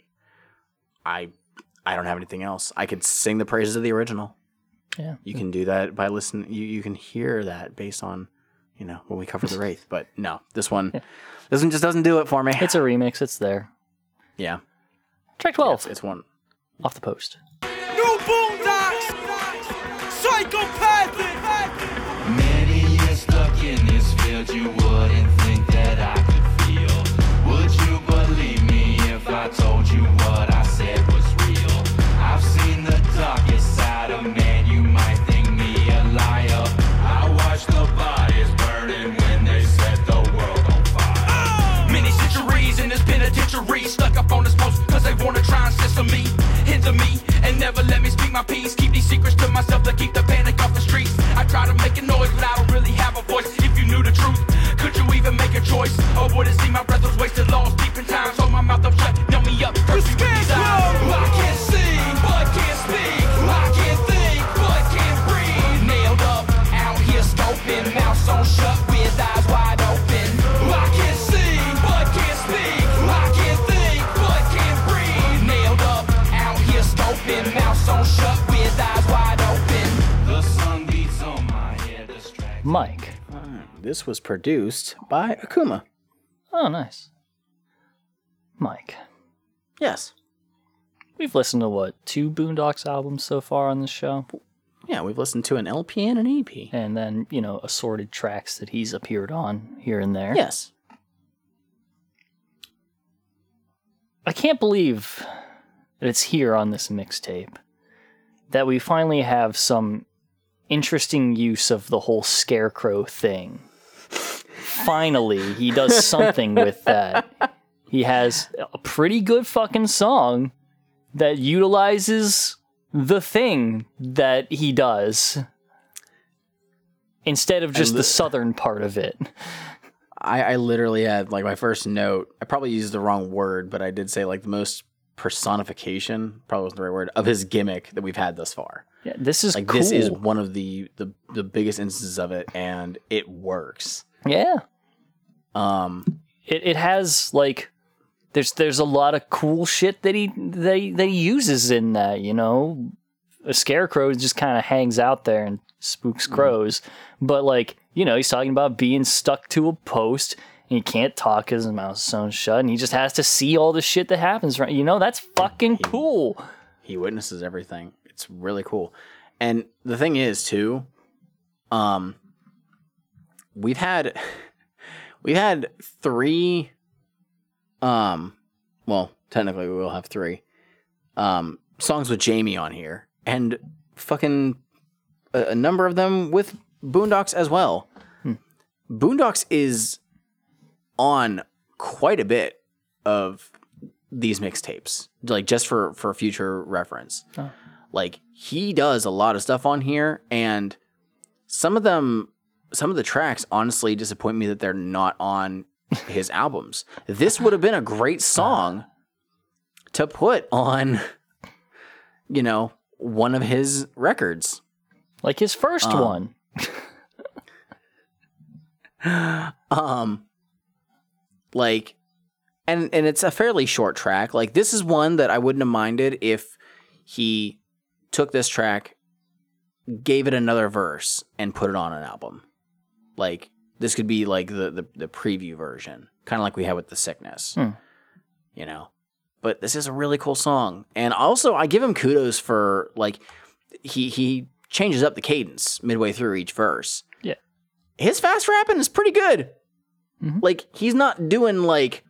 I I don't have anything else. I could sing the praises of the original. Yeah. You can do that by listening. You you can hear that based on you know when we cover the Wraith, but no, this one this one just doesn't do it for me. It's a remix. It's there. yeah, Track 12 it's one. off the post. New Boondox! Psychopathic! Many years stuck in this field, you wouldn't my piece Keep these secrets to myself to keep the panic off the streets. I try to make a noise but I don't really have a voice. If you knew the truth, could you even make a choice? Oh, or would it seem my breath was wasted lost deep in time. Hold my mouth up shut, numb me up, me. With Mike. Ah, this was produced by Akuma. Oh, nice. Mike. Yes. We've listened to what, two Boondox albums so far on this show? Yeah, we've listened to an LP and an EP. And then, you know, assorted tracks that he's appeared on here and there. Yes. I can't believe that it's here on this mixtape that we finally have some interesting use of the whole scarecrow thing. finally, he does something with that. He has a pretty good fucking song that utilizes the thing that he does instead of just li- the southern part of it. I, I literally had like my first note. I probably used the wrong word, but I did say like the most personification, probably wasn't the right word, of his gimmick that we've had thus far. Yeah, this is Like cool. this is one of the, the the biggest instances of it, and it works. yeah. Um, it, it has like there's there's a lot of cool shit that he that he, that he uses in that you know a scarecrow just kind of hangs out there and spooks crows but like you know he's talking about being stuck to a post and he can't talk because his mouth's sewn shut and he just has to see all the shit that happens right you know that's fucking cool he witnesses everything. It's really cool. And the thing is too, um we've had we've had three um well, technically we will have three um songs with Jamie on here and fucking a, a number of them with Boondox as well. Boondox is on quite a bit of these mixtapes, like just for for future reference. Like he does a lot of stuff on here, and some of them, some of the tracks, honestly disappoint me that they're not on his albums. This would have been a great song to put on, you know, one of his records. like his first Um, one um like and and it's a fairly short track like this is one that i wouldn't have minded if he took this track gave it another verse and put it on an album like this could be like the the, the preview version kind of like we had with the sickness Hmm. you know but this is a really cool song and also i give him kudos for like he he changes up the cadence midway through each verse yeah his fast rapping is pretty good. Like he's not doing like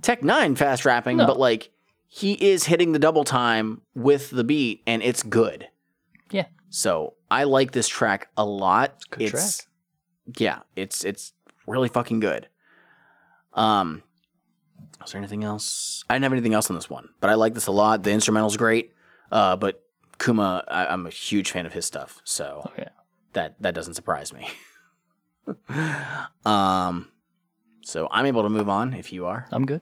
Tech N9ne fast rapping, No. but like he is hitting the double time with the beat, and it's good. yeah So I like this track a lot. good it's yeah, it's it's really fucking good. Um, is there anything else? I didn't have anything else on this one, but I like this a lot. The instrumental's great. Uh, but Kuma, I, I'm a huge fan of his stuff, so oh yeah that that doesn't surprise me. um, so I'm able to move on if you are. i'm good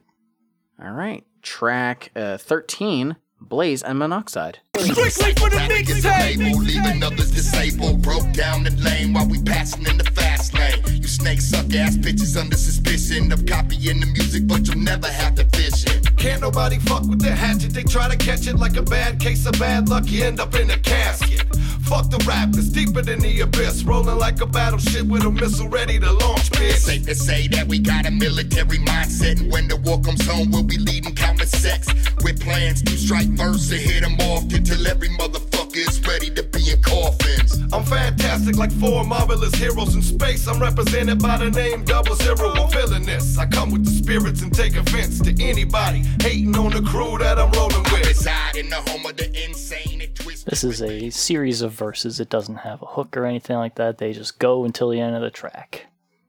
All right, track uh, 13, Blaze and Monoxide. Strictly for the mixtape. Leaving others disabled, broke down and lame while we passing in the fast lane. You snake suck ass bitches under suspicion of copying the music, but you'll never have the vision. Can't nobody fuck with the hatchet. They try to catch it like a bad case of bad luck. You end up in a casket. Fuck the rap, it's deeper than the abyss. Rolling like a battleship with a missile ready to launch, bitch. Safe to say that we got a military mindset, and when the war comes home, we'll be leading counter sex with plans to strike first and hit them off until every motherfucker is ready to be in coffins. I'm fantastic like four marvelous heroes in space. I'm represented by the name Double Zero. I'm villainous. I come with the spirits and take offense to anybody hating on the crew that I'm rolling with. Reside in the home of the insane and twisted. This is a series of verses. It doesn't have a hook or anything like that. They just go until the end of the track.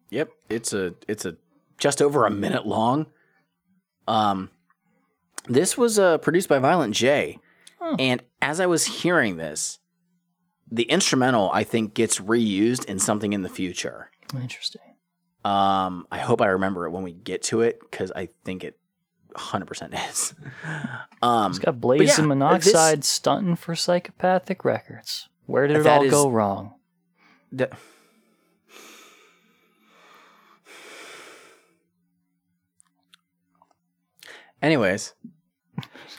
Yep, it's a it's a just over a minute long. Um, this was uh, produced by Violent J, and as I was hearing this, the instrumental I think gets reused in something in the future. Interesting. Um, I hope I remember it when we get to it because I think it 100% is. Um, It's got blazing yeah, Monoxide stunting for Psychopathic Records. Where did it That all is- go wrong? The- Anyways,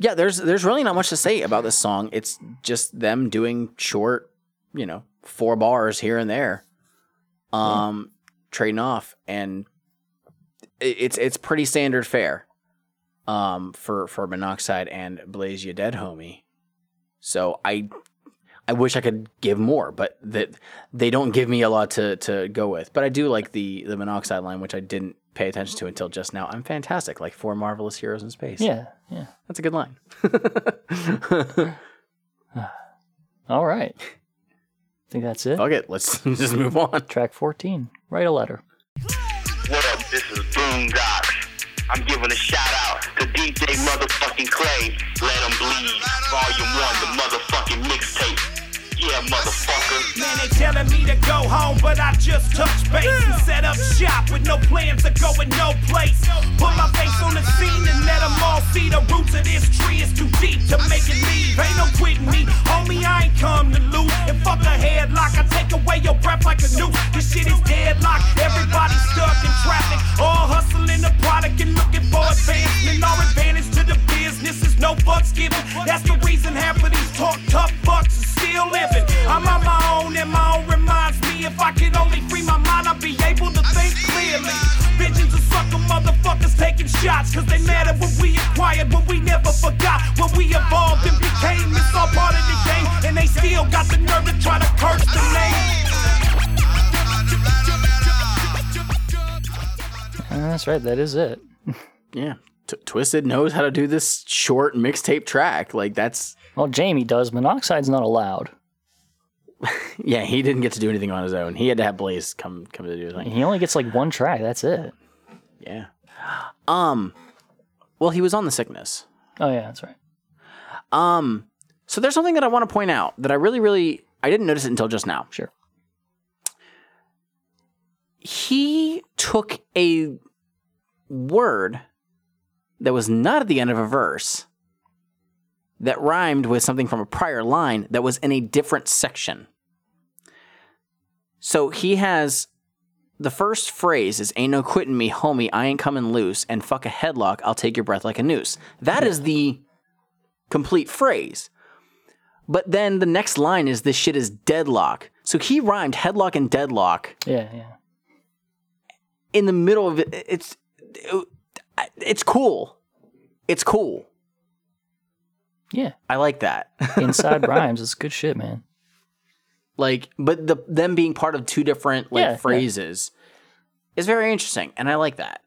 yeah, there's there's really not much to say about this song. It's just them doing short, you know, four bars here and there, um, trading off, and it's it's pretty standard fare, um, for for Monoxide and Blaze Ya Dead Homie. So I I wish I could give more, but that they don't give me a lot to, to go with. But I do like the the monoxide line, which I didn't pay attention to until just now. I'm fantastic, like four marvelous heroes in space. Yeah, yeah. that's a good line. All right. I think that's it. Fuck it, let's just move on. Track 14. Write a letter. What up? This is Boondox. I'm giving a shout out to DJ motherfucking Clay. Let 'em bleed. Volume 1, the motherfucking mixtape. Yeah, motherfucker. Man, they telling me to go home, but I just touched base and set up shop with no plans to go going no place. Put my face on the scene and let them all see the roots of this tree is too deep to make it leave. Ain't no quitting me, homie, I ain't come to lose. Got the nerve to try to curse the name. Uh, that's right. That is it. Yeah, T- Twiztid knows how to do this short mixtape track. Like that's Well, Jamie does. Monoxide's not allowed. yeah. He didn't get to do anything on his own. He had to have Blaze come come to do his thing. He only gets like one track. That's it. Yeah. Um. Well, he was on the sickness. Oh yeah, that's right. Um, so there's something that I want to point out that I really, really, I didn't notice it until just now. Sure. He took a word that was not at the end of a verse that rhymed with something from a prior line that was in a different section. So he has the first phrase is ain't no quitting me, homie, I ain't coming loose, and fuck a headlock, I'll take your breath like a noose. That is the complete phrase. But then the next line is this shit is deadlock. So he rhymed headlock and deadlock Yeah, yeah. in the middle of it. It's it's cool. It's cool. Yeah. I like that. Inside rhymes. It's good shit, man. like, but the them being part of two different like Yeah, yeah. phrases is very interesting, and I like that.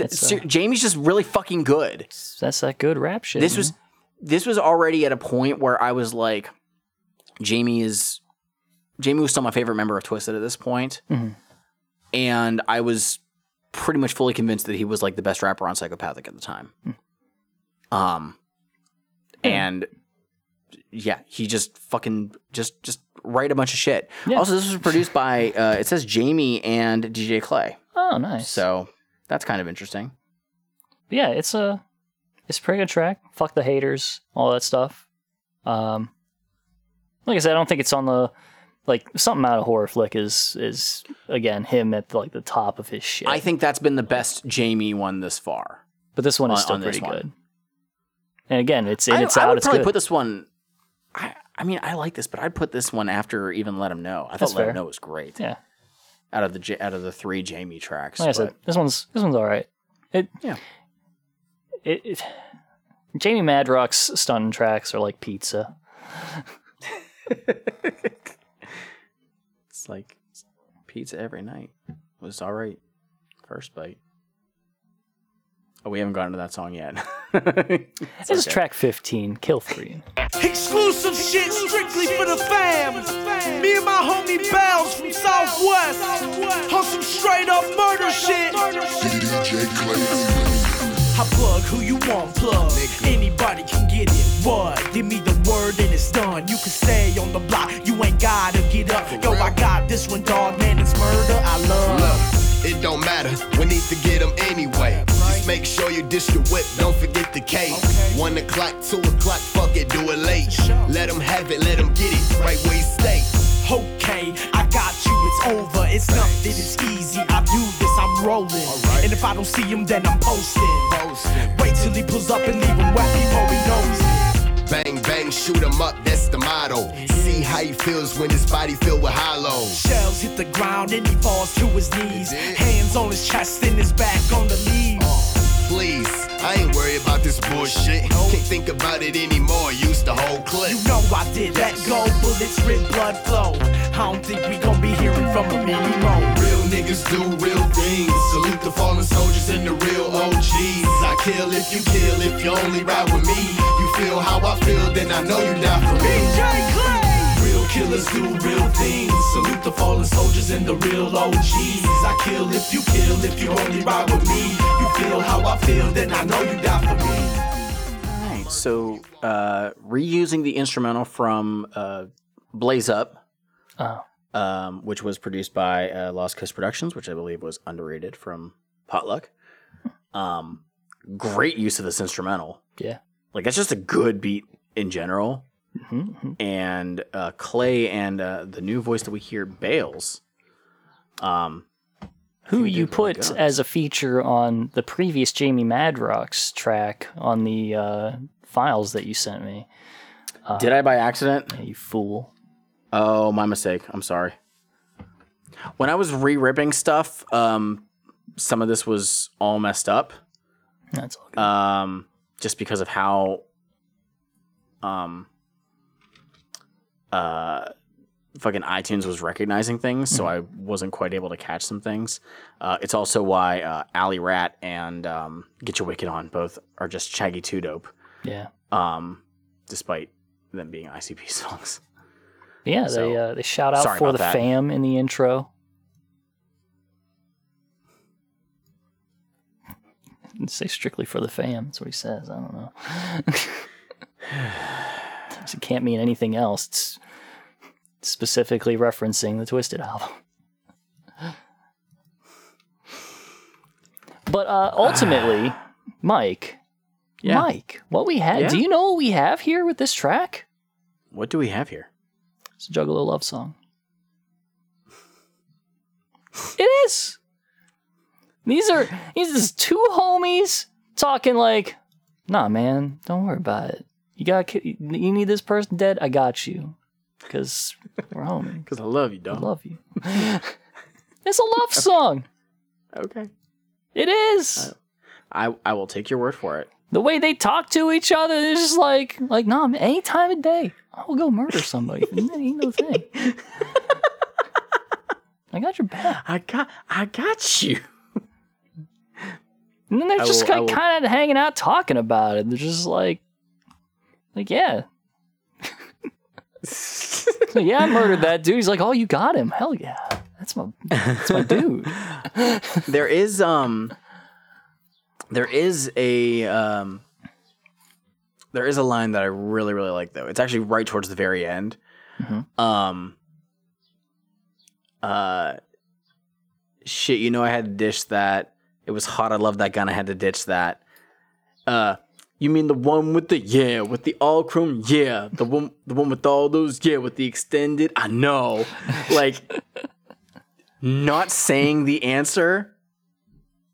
Uh, Jamie's just really fucking good. That's that good rap shit. this man. was this was already at a point where I was like, Jamie is Jamie was still my favorite member of Twiztid at this point. Mhm. and I was pretty much fully convinced that he was like the best rapper on Psychopathic at the time. Hmm. Um, and yeah, he just fucking just just write a bunch of shit. Yeah. Also, this was produced by uh, it says Jamie and DJ Clay, Oh, nice. so that's kind of interesting. yeah, it's a it's a pretty good track. Fuck the haters, all that stuff. Um, like I said, I don't think it's on the like something out of horror flick is is again him at like the top of his shit. I think that's been the best Jamie one this far. but this one is on- still on pretty one. good. And again, it's in, I, it's I out. would It's probably good. put this one. I, I mean, I like this, but I'd put this one after even Let Him Know. I That's thought Let fair. Him Know was great. Yeah. Out of the out of the three Jamie tracks, Like I said, this one's this one's all right. It Yeah. It, it Jamie Madrox's stunning tracks are like pizza. It's like pizza every night It was all right. First bite. Oh, we haven't gotten to that song yet. It's This is track 15, Kill Three. Exclusive shit strictly for the fam. Me and my homie Bells from Southwest on some straight up murder shit. I plug who you want, plug. Anybody can get it. What? Give me the word and it's done. You can stay on the block, you ain't gotta get up. Yo, I got this one, dog, man, it's murder. I love. Look, it don't matter. We need to get them anyway. Just make sure you dish your whip. Don't forget the K. One o'clock, two o'clock, fuck it, do it late. Let them have it, let them get it right where you stay. Okay, I got you, it's over. It's nothing, it's easy. I do this, I'm. And if I don't see him, then I'm posting. Wait till he pulls up and leave him wet before he knows it. Bang, bang, him up, that's the motto. See how he feels when his body filled with hollow. Shells hit the ground and he falls to his knees. Hands on his chest and his back on the leaves. Uh, please, I ain't worried about this bullshit. Can't think about it anymore. Use the whole clip. You know I did let go, bullets, rip, blood flow. I don't think we gon' be hearing from him anymore. Real niggas do real things. Salute the fallen soldiers and the real OGs. I kill if you kill, if you only ride with me. You feel how I feel, then I know you die for me. Real killers do real things. Salute the fallen soldiers and the real OGs. I kill if you kill, if you only ride with me. You feel how I feel, then I know you die for me. All right, so uh, reusing the instrumental from uh, Blaze Up, Oh. Um, which was produced by uh, Lost Coast Productions, which I believe was underrated from Potluck. Um, great use of this instrumental. Yeah. Like that's just a good beat in general. Mm-hmm. And uh, Clay and uh, the new voice that we hear, Bales. Um, Who you put as a feature on the previous Jamie Madrox track on the uh, files that you sent me. Uh, Did I by accident? You fool. Oh, my mistake. I'm sorry. When I was re-ripping stuff, um, some of this was all messed up. That's all good. Um, just because of how, um, uh, fucking iTunes was recognizing things, so I wasn't quite able to catch some things. Uh, it's also why uh, Alley Rat and um, Get Your Wicked On both are just Shaggy 2 Dope. Yeah. Um, despite them being ICP songs. Yeah, So, they uh, they shout out for the that. fam in the intro. Didn't say strictly for the fam. That's what he says. I don't know. it can't mean anything else. It's specifically referencing the Twiztid album. But uh, ultimately, Mike, Yeah. Mike, what we have? Yeah. Do you know what we have here with this track? What do we have here? It's a Juggalo love song. It is. These are these is two homies talking like, nah, man, don't worry about it. You got you need this person dead. I got you, because we're homies. Because I love you, I dog. love you. it's a love song. Okay. It is. I I will take your word for it. The way they talk to each other, it's just like, like, nah, man, any time of day, I'll go murder somebody. Ain't ain't no thing. I got your back. I got I got you. And then they're I just will- I kind, kind of hanging out talking about it. They're just like, like, yeah. So, yeah, I murdered that dude. He's like, oh, you got him. Hell yeah. That's my, that's my dude. there is um there is a um there is a line that I really really like though. It's actually right towards the very end. Um uh shit, you know I had to dish that. It was hot. I love that gun. I had to ditch that. Uh You mean the one with the yeah, with the all chrome? Yeah, the one, the one with all those yeah, with the extended. I know, like, not saying the answer,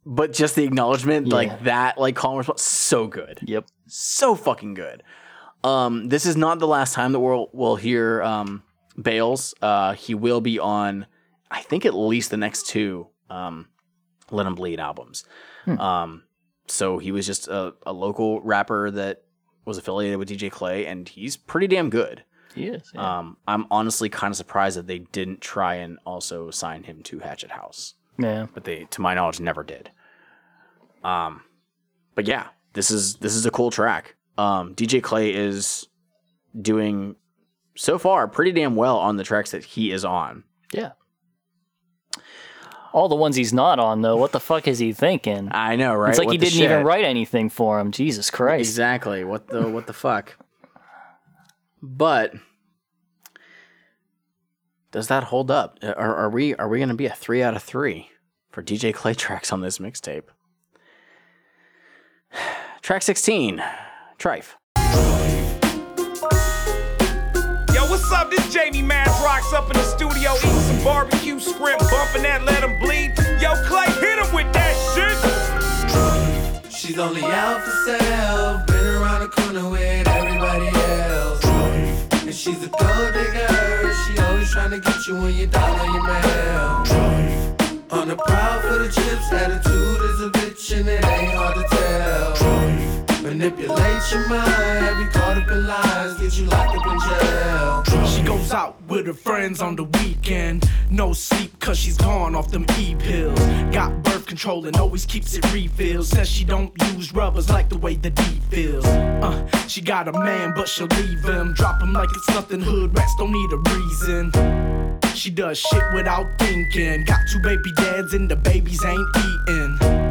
but just the acknowledgement, Yeah. like that, like calm response, so good. Yep. so fucking good. Um, this is not the last time that we'll we'll hear um Bales. Uh, he will be on, I think at least the next two um, Let 'Em Bleed albums. Um, so he was just a, a local rapper that was affiliated with DJ Clay, and he's pretty damn good. He is. Um, I'm honestly kind of surprised that they didn't try and also sign him to Hatchet House Yeah. but they, to my knowledge, never did. Um, but yeah, this is this is a cool track. Um, DJ Clay is doing so far pretty damn well on the tracks that he is on. Yeah. All the ones he's not on, though, what the fuck is he thinking? I know, right? It's like What he didn't even write anything for him. Jesus Christ. Exactly. What the what the fuck? But does that hold up? Uh, are, are we are we going to be a three out of three for DJ Clay tracks on this mixtape? Track sixteen, Trife. Yo, what's up? This Jamie Maz rocks up in the studio eating some barbecue shrimp, bumping that let 'em bleed. Yo, Clay, hit him with that shit. She's only out for self, been around the corner with everybody else. And she's a gold digger, she always trying to get you when you're down on your mail. On the prowl for the chips, attitude is a bitch and it ain't hard to tell. Manipulate your mind, have you caught up in lies, get you locked up in jail. She goes out with her friends on the weekend. No sleep cause she's gone off them E pills. Got birth control and always keeps it refilled. Says she don't use rubbers like the way the D feels. Uh, she got a man, but she'll leave him. Drop him like it's nothing. Hood rats don't need a reason. She does shit without thinking. Got two baby dads and the babies ain't eating.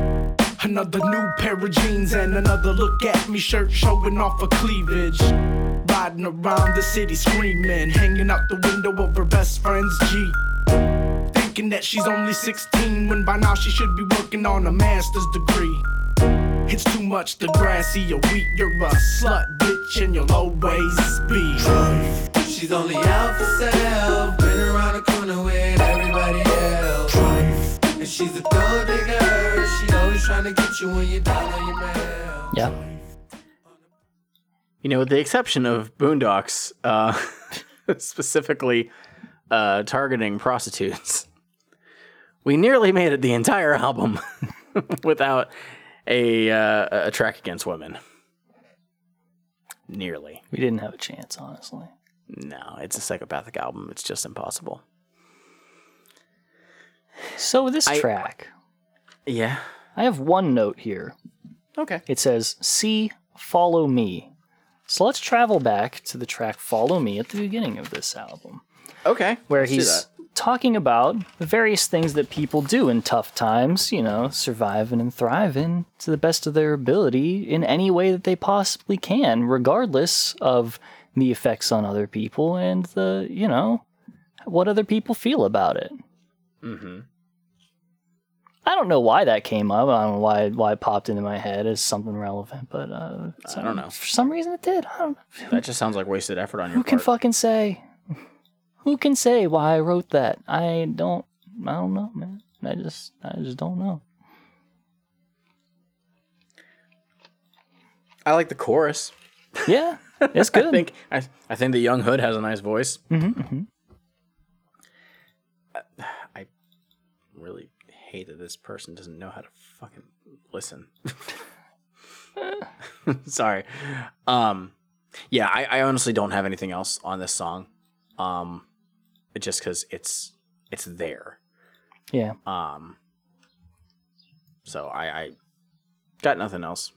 Another new pair of jeans and another look at me shirt showing off her cleavage. Riding around the city screaming, hanging out the window of her best friend's Jeep. Thinking that she's only 16 when by now she should be working on a master's degree. It's too much to grass, see your wheat, you're a slut bitch and you'll always be. She's only out for self, been around the corner with everybody else. And she's a gold digger, she always trying to get you when you're down on your mail. Yeah. You know, with the exception of Boondox, uh, specifically uh, targeting prostitutes, we nearly made it the entire album without a uh, a track against women. Nearly. We didn't have a chance, honestly. No, it's a psychopathic album. It's just impossible. So this I- track, Yeah. I have one note here. Okay. It says, See, follow me. So let's travel back to the track Follow Me at the beginning of this album, Okay. where let's he's talking about the various things that people do in tough times, you know, surviving and thriving to the best of their ability in any way that they possibly can, regardless of the effects on other people and the, you know, what other people feel about it. Mm-hmm. I don't know why that came up. I don't know why why it popped into my head as something relevant, but uh, I don't know. For some reason, it did. I don't know. That just sounds like wasted effort on your part. Who can part. fucking say? Who can say why I wrote that? I don't. I don't know, man. I just. I just don't know. I like the chorus. Yeah, it's good. I think I, I think the young hood has a nice voice. hmm I really hate that this person doesn't know how to fucking listen. Sorry. Um, yeah, I, I honestly don't have anything else on this song. Um, just because it's it's there. Yeah. Um. So I, I got nothing else.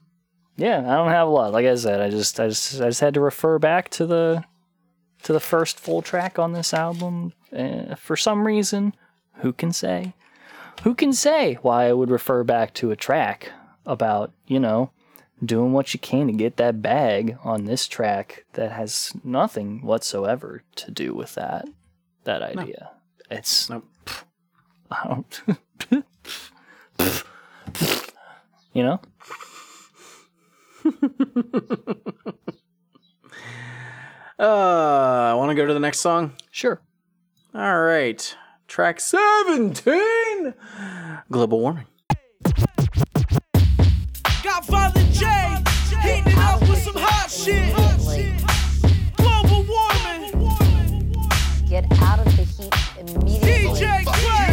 Yeah, I don't have a lot. Like I said, I just, I just, I just had to refer back to the, to the first full track on this album. Uh, for some reason, who can say? Who can say why I would refer back to a track about, you know, doing what you can to get that bag on this track that has nothing whatsoever to do with that, that idea. It's, I don't, you know? Uh, want to go to the next song? Sure. All right. Track 17 Global Warming. Got Violent J, heating it up with some hot shit. Global warming. Get out of the heat immediately. DJ Clay.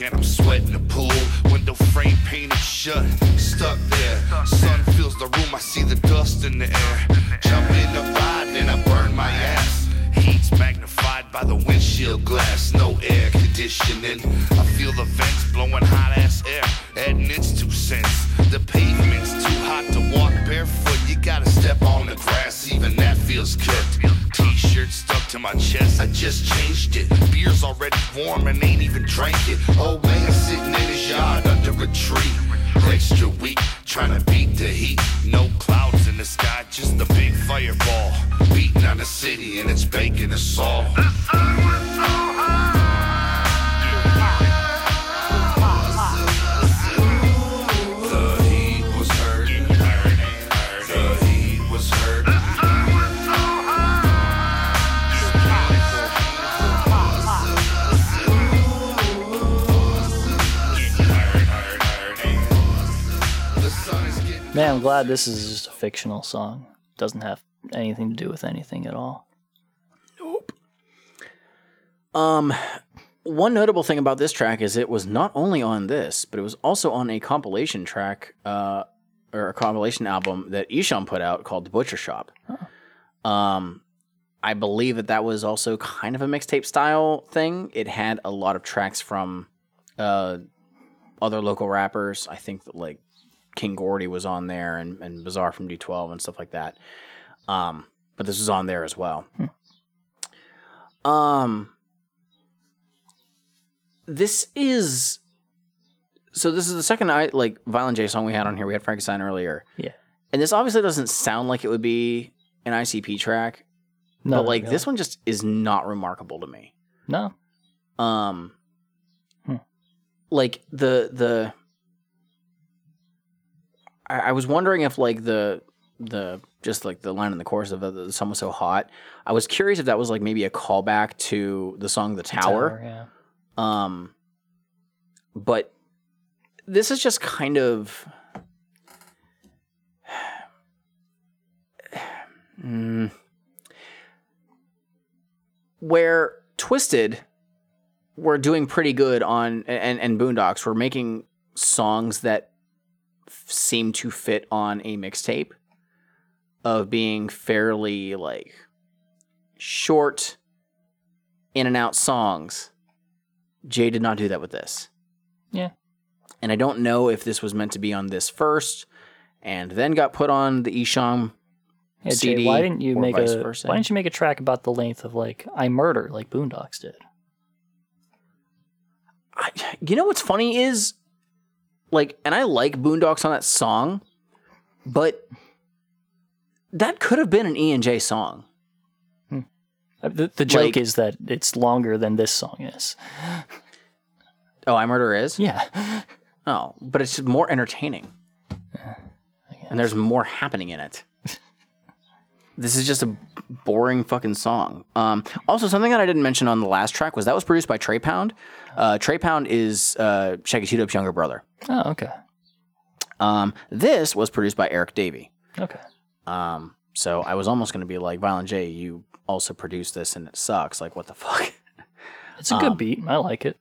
And I'm sweating the pool. Window frame painted shut, stuck there. Sun fills the room, I see the dust in the air. Jump in the ride, then I burn my ass. Heat's magnified by the windshield glass, no air conditioning. I feel the vents blowing hot ass air, adding its two cents. The pavement's too hot to walk barefoot. You gotta step on the grass, even that feels cooked. T-shirt stuck to my chest, I just changed it. Beer's already warm and ain't even drank it. Old man sitting in his yard under a tree. Extra weak, trying to beat the heat. No clouds in the sky, just a big fireball. Beating on the city and it's baking us all. The Man, I'm glad this is just a fictional song. Doesn't have anything to do with anything at all. Nope. Um, one notable thing about this track is it was not only on this, but it was also on a compilation track, uh, or a compilation album that Esham put out called The Butcher Shop. Um, I believe that that was also kind of a mixtape style thing. It had a lot of tracks from uh, other local rappers. I think that like King Gordy was on there and, and Bizarre from D12 and stuff like that. Um, but this was on there as well. Um, this is so. This is the second I like Violent J song we had on here. We had Frankenstein earlier. Yeah. and this obviously doesn't sound like it would be an ICP track. No, but like no. this one just is not remarkable to me. No. Um, Hmm. like the the. I, I was wondering if like the the just like the line in the chorus of the, the sun was so hot. I was curious if that was like maybe a callback to the song "The Tower." Tower, yeah. Um, but this is just kind of. Mm. where Twiztid were doing pretty good on, and, and Boondox were making songs that seem to fit on a mixtape of being fairly like short, in and out songs. Jay did not do that with this. Yeah. And I don't know if this was meant to be on this first and then got put on the Esham Yeah, Jay, CD. why didn't you make a versa. Why didn't you make a track about the length of like I murder like Boondox did? I, You know what's funny is like, and I like Boondox on that song, but that could have been an E and J song. Uh, The, the joke Like- is that it's longer than this song is. Oh, I Murder is? Yeah. Oh, but it's more entertaining. And there's more happening in it. this is just a boring fucking song. Um, also, something that I didn't mention on the last track was that was produced by Trey Pound. Uh, Trey Pound is uh, Shaggy younger brother. Oh, okay. Um, this was produced by Eric Davey. Okay. Um, so I was almost going to be like, Violent J, you also produced this and it sucks. Like, what the fuck? It's a good Um, beat. I like it.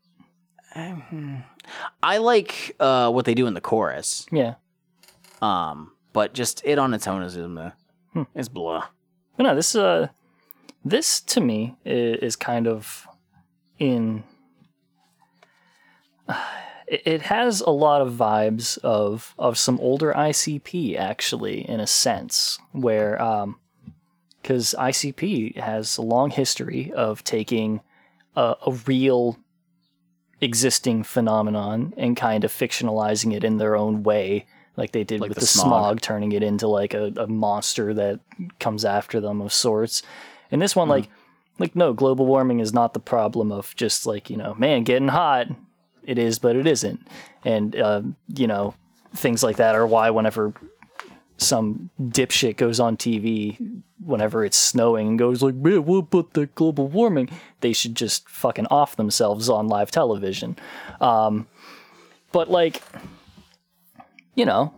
I like uh, what they do in the chorus. Yeah. Um, but just it on its own is meh. Hmm. It's blah. But no, this uh, this to me is, is kind of in. It, it has a lot of vibes of of some older ICP actually, in a sense, where um, because ICP has a long history of taking a, a real existing phenomenon and kind of fictionalizing it in their own way, like they did Like with the the, smog. smog. turning it into like a, a monster that comes after them of sorts. And this one, like, like no, global warming is not the problem of just like you know, man, getting hot. It is, but it isn't. And uh, you know, things like that are why whenever some dipshit goes on TV whenever it's snowing and goes like, "Man, what about the global warming?" They should just fucking off themselves on live television. Um, but like, you know,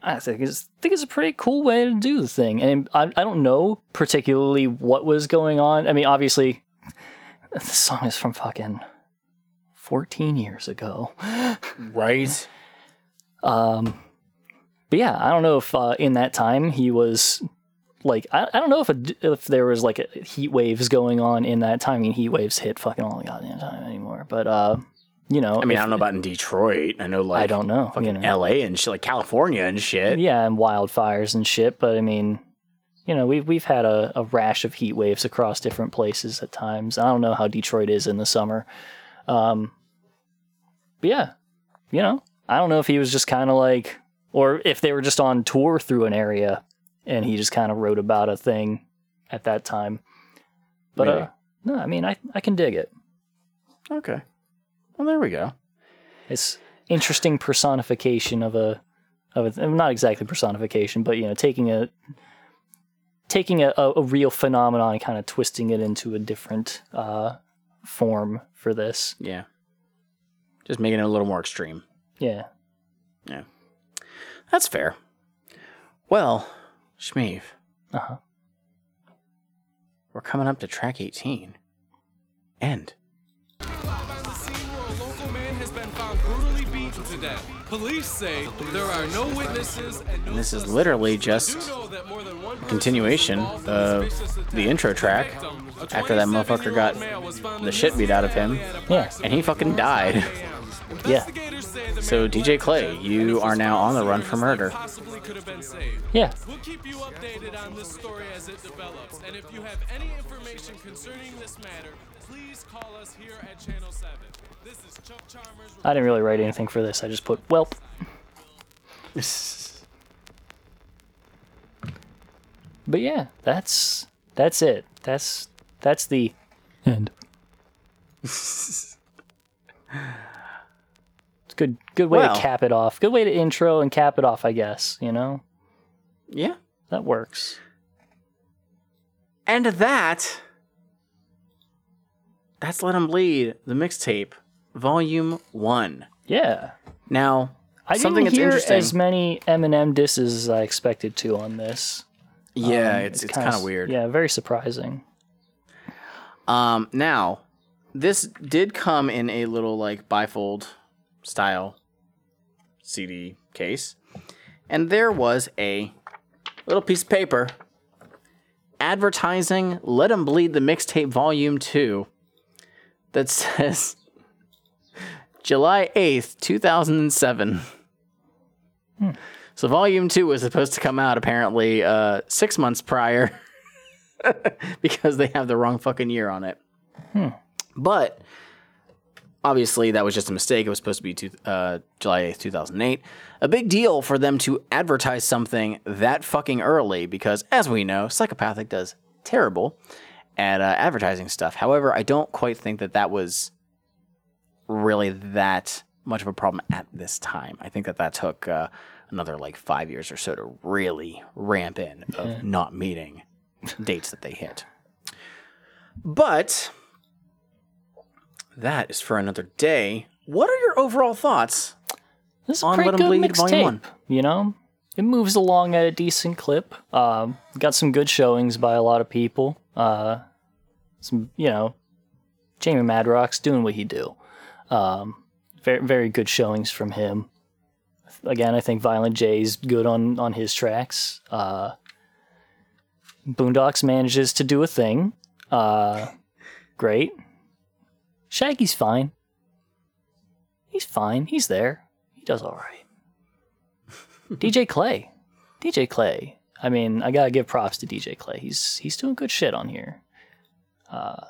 I think it's I think it's a pretty cool way to do the thing, and I I don't know particularly what was going on. I mean, obviously, the song is from fucking fourteen years ago, right? Um, but yeah, I don't know if uh, in that time he was like I, I don't know if a, if there was like a heat waves going on in that time. I mean, heat waves hit fucking all the goddamn time anymore. But uh, you know, I mean, if- I don't know about in Detroit. I know like I don't know, fucking you know. L.A. and shit, like California and shit. yeah, and wildfires and shit. But I mean, you know, we've we've had a, a rash of heat waves across different places at times. I don't know how Detroit is in the summer. Um, yeah, you know, I don't know if he was just kind of like, or if they were just on tour through an area, and he just kind of wrote about a thing at that time. But uh, no, I mean, I I can dig it. Okay. Well, there we go. It's interesting personification of a of a not exactly personification, but you know, taking a taking a, a, a real phenomenon and kind of twisting it into a different uh, form for this. Yeah. Just making it a little more extreme. Yeah. Yeah. That's fair. Well, Shmeev. Uh huh. We're coming up to track 18. End. To death. Police say there are no witnesses and no And this is literally just a continuation of the intro track after that motherfucker got the shit beat out of him. Yeah. And he fucking died. Yeah. So, DJ Clay, you are now on the run for murder. Yeah. We'll keep you updated on this story as it develops. And if you have any information concerning this matter, please call us here at Channel 7. This is Chuck Chalmers. I didn't really write anything for this. I just put whelp. But yeah, that's that's it. That's that's the end. It's good good way Well. to cap it off. Good way to intro and cap it off, I guess, you know? Yeah. That works. And that. That's Let 'em Bleed, the mixtape, Volume 1. Yeah. Now, I something didn't that's hear interesting. as many Eminem disses as I expected to on this. Yeah, Um, it's- it's kinda kinda weird. Yeah, very surprising. Um, now, this did come in a little like bifold style CD case, and there was a little piece of paper advertising "Let 'Em Bleed" the mixtape volume two that says July eighth, two thousand and seven. So volume two was supposed to come out apparently uh, six months prior because they have the wrong fucking year on it. But obviously, that was just a mistake. It was supposed to be two, uh, July 8th, 2008. A big deal for them to advertise something that fucking early because, as we know, Psychopathic does terrible at uh, advertising stuff. However, I don't quite think that that was really that much of a problem at this time. I think that that took uh, another like five years or so to really ramp in of Yeah. not meeting dates that they hit. But that is for another day. What are your overall thoughts This is on pretty Let good Bleed Volume 1? mixtape, you know? It moves along at a decent clip. Um, got some good showings by a lot of people. Uh, some, you know, Jamie Madrox doing what he do. Um, very, very good showings from him. Again, I think Violent J's good on on his tracks. Uh, Boondox manages to do a thing. Uh, great. Shaggy's fine. He's fine. He's there. He does all right. DJ Clay. DJ Clay. I mean, I gotta give props to DJ Clay. He's he's doing good shit on here. Uh,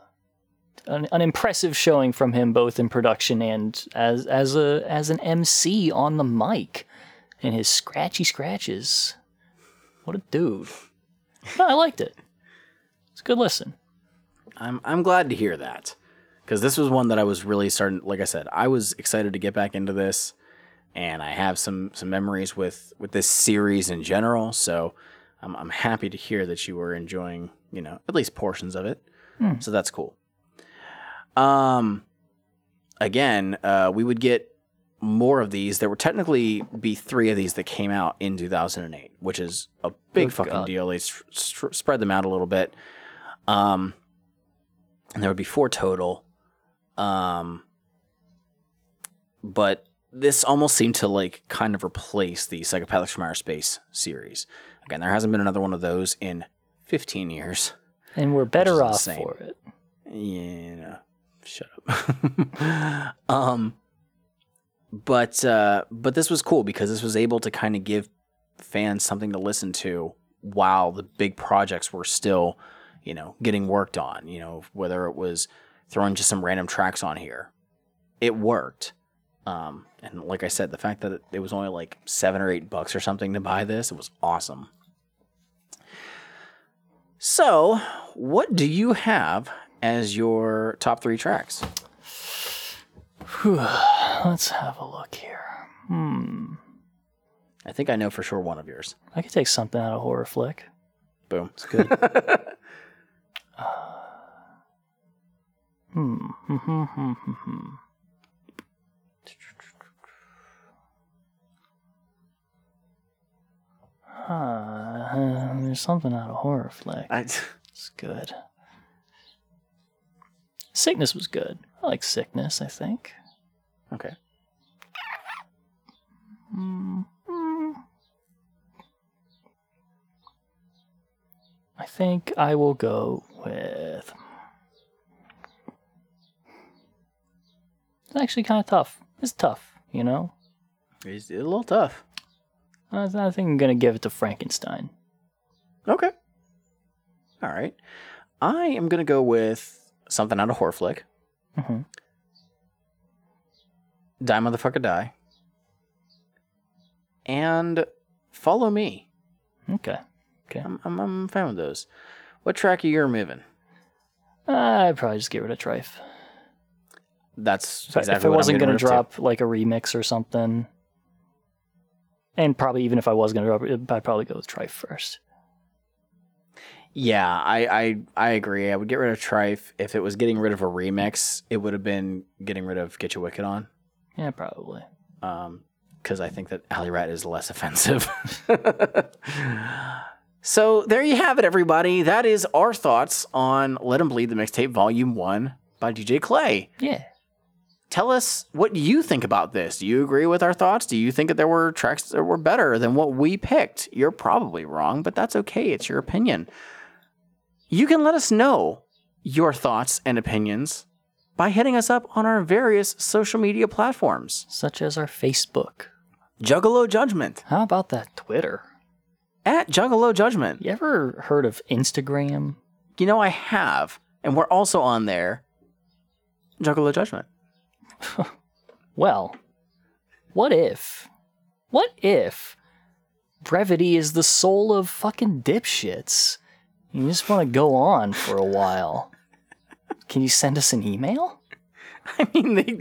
an, an impressive showing from him both in production and as as a as an MC on the mic, and his scratchy scratches. What a dude! No, I liked it. It's a good listen. I'm I'm glad to hear that because this was one that I was really starting. Like I said, I was excited to get back into this, and I have some some memories with with this series in general. So I'm I'm happy to hear that you were enjoying, you know, at least portions of it. Hmm. So that's cool. Um, again, uh, we would get more of these. There would technically be three of these that came out in 2008, which is a big fucking God. deal. They s- s- spread them out a little bit. Um, and there would be four total. Um, but this almost seemed to like kind of replace the Psychopathics from Outer Space series. Again, there hasn't been another one of those in 15 years. And we're better off insane. for it. Yeah, shut up. um, but uh, but this was cool because this was able to kind of give fans something to listen to while the big projects were still, you know, getting worked on. You know, whether it was throwing just some random tracks on here, it worked. Um, and like I said, the fact that it, was only like seven or eight bucks or something to buy this, it was awesome. So, what do you have as your top three tracks? Whew. Let's have a look here. Hmm. I think I know for sure one of yours. I could take something out of horror flick. Boom. It's good. hmm. Hmm, hmm, hmm, hmm, hmm. Huh. There's something out of horror flick. it's good. Sickness was good. I like sickness, I think. Okay. Mm, mm. I think I will go with. It's actually kind of tough. It's tough, you know? It's a little tough. I, I think I'm going to give it to Frankenstein. Okay. All right. I am going to go with something out of horror flick. Mhm. Die Motherfucker Die. And Follow Me. Okay. Okay. I'm, I'm, I'm fine with those. What track are you removing? I'd probably just get rid of Trife. That's exactly if I wasn't going to rid of, too. drop like a remix or something, and probably even if I was going to drop it, I'd probably go with Trife first. Yeah, I, I I agree. I would get rid of Trife. If it was getting rid of a remix, it would have been getting rid of Get Your Wicked On. Yeah, probably. Um, because I think that Alley Rat is less offensive. so there you have it, everybody. That is our thoughts on Let 'Em Bleed, the mixtape, Volume One by DJ Clay. Yeah. Tell us what you think about this. Do you agree with our thoughts? Do you think that there were tracks that were better than what we picked? You're probably wrong, but that's okay. It's your opinion. You can let us know your thoughts and opinions by hitting us up on our various social media platforms, such as our Facebook, Juggalo Judgment, How about that Twitter? at Juggalo Judgment. You ever heard of Instagram? You know, I have, and we're also on there, Juggalo Judgment. Well, what if? What if brevity is the soul of fucking dipshits? You just want to go on for a while. Can you send us an email? I mean, they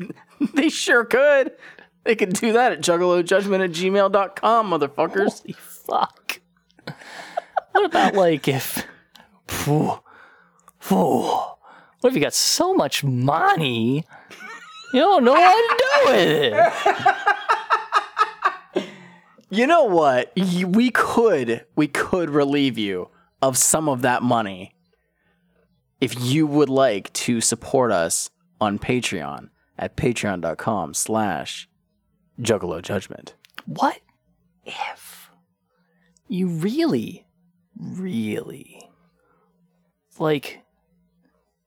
they sure could. They could do that at juggalojudgment at gmail.com, motherfuckers. Holy fuck. What about like if. Phew, phew, what if you got so much money? You don't know what to do with it. You know what? We could we could relieve you of some of that money if you would like to support us on Patreon at patreon.com slash juggalo judgment. What if you really, really like?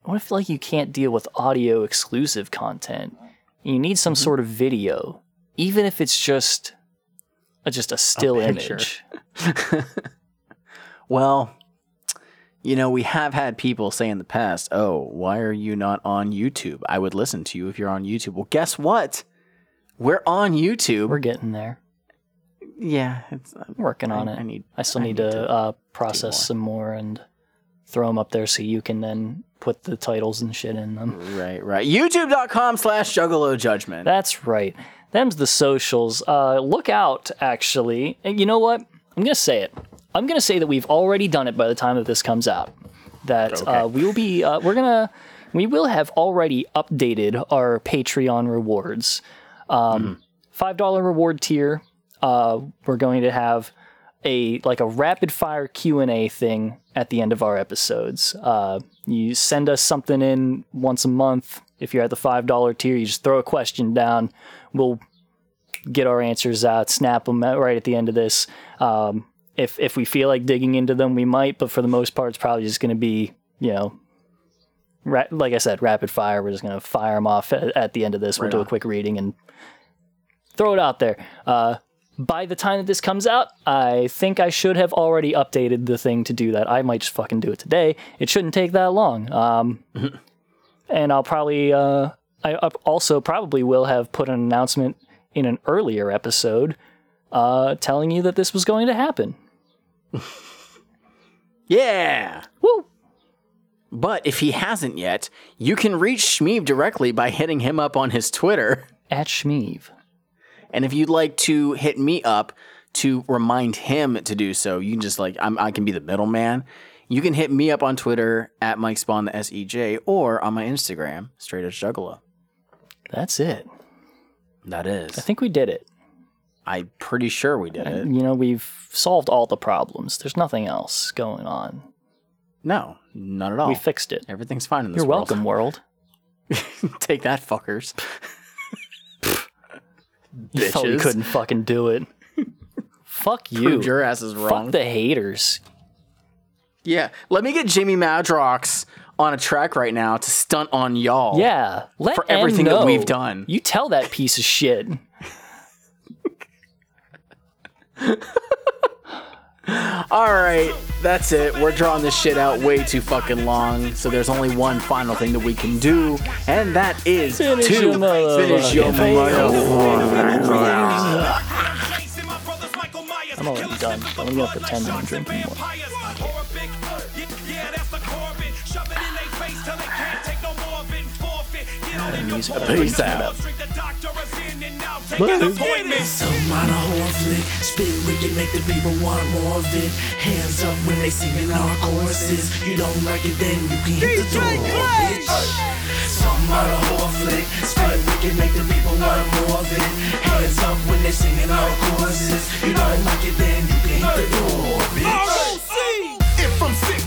What if like you can't deal with audio exclusive content? You need some Mm-hmm. sort of video, even if it's just a, just a still picture. image. Well, you know, we have had people say in the past, "Oh, why are you not on YouTube? I would listen to you if you're on YouTube." Well, guess what? We're on YouTube. We're getting there. Yeah, it's I'm working on I- it. I need- I still I need, need to, uh, process some more and throw them up there so you can then put the titles and shit in them. Right, right. YouTube.com slash Juggalo Judgment. That's right. Them's the socials. Uh, look out, actually. And you know what? I'm gonna say it. I'm gonna say that we've already done it by the time that this comes out. That uh, we will be. Uh, we're gonna. We will have already updated our Patreon rewards. Um, Five dollar reward tier. Uh, we're going to have a like a rapid fire Q and A thing at the end of our episodes. Uh, you send us something in once a month. If you're at the five dollar tier, you just throw a question down. We'll get our answers out, snap them right at the end of this. Um, if if we feel like digging into them, we might. But for the most part, it's probably just going to be you know. Ra- like I said, rapid fire. We're just gonna fire them off at, at the end of this. We'll Right do a quick reading and throw it out there. Uh, by the time that this comes out, I think I should have already updated the thing to do that. I might just fucking do it today. It shouldn't take that long. Um, and I'll probably, uh, I I also probably will have put an announcement in an earlier episode uh, telling you that this was going to happen. Yeah. Woo. But if he hasn't yet, you can reach Shmeev directly by hitting him up on his Twitter. At Shmeev. And if you'd like to hit me up to remind him to do so, you can just like, I'm, I can be the middleman. You can hit me up on Twitter at Mike Spawn the SEJ or on my Instagram, straight as Juggalo. That's it. That is. I think we did it. I'm pretty sure we did uh, it. You know, we've solved all the problems. There's nothing else going on. No, not at all. We fixed it. Everything's fine in this You're world. welcome, world. Take that, fuckers. You thought we Bitches. couldn't fucking do it. Fuck you. Proved your ass is wrong. Fuck the haters. Yeah, let me get Jamie Madrox on a track right now to stunt on y'all. Yeah. Let for M everything know. that we've done. You tell that piece of shit. All right, that's it. We're drawing this shit out way too fucking long, so there's only one final thing that we can do, and that is Finish to your mother- finish your I'm already done. I'm gonna pretend that I'm drinking more. Peace out. Some minor horn flick, spit wicked, make the people want more of it. Hands up when they singing our choruses. You don't like it, then you can hit the door, bitch. Some minor horn flick, spit wicked, make the people want more of it. Hands up when they singing our choruses. You don't like it, then you can hit the door, bitch. If I'm sick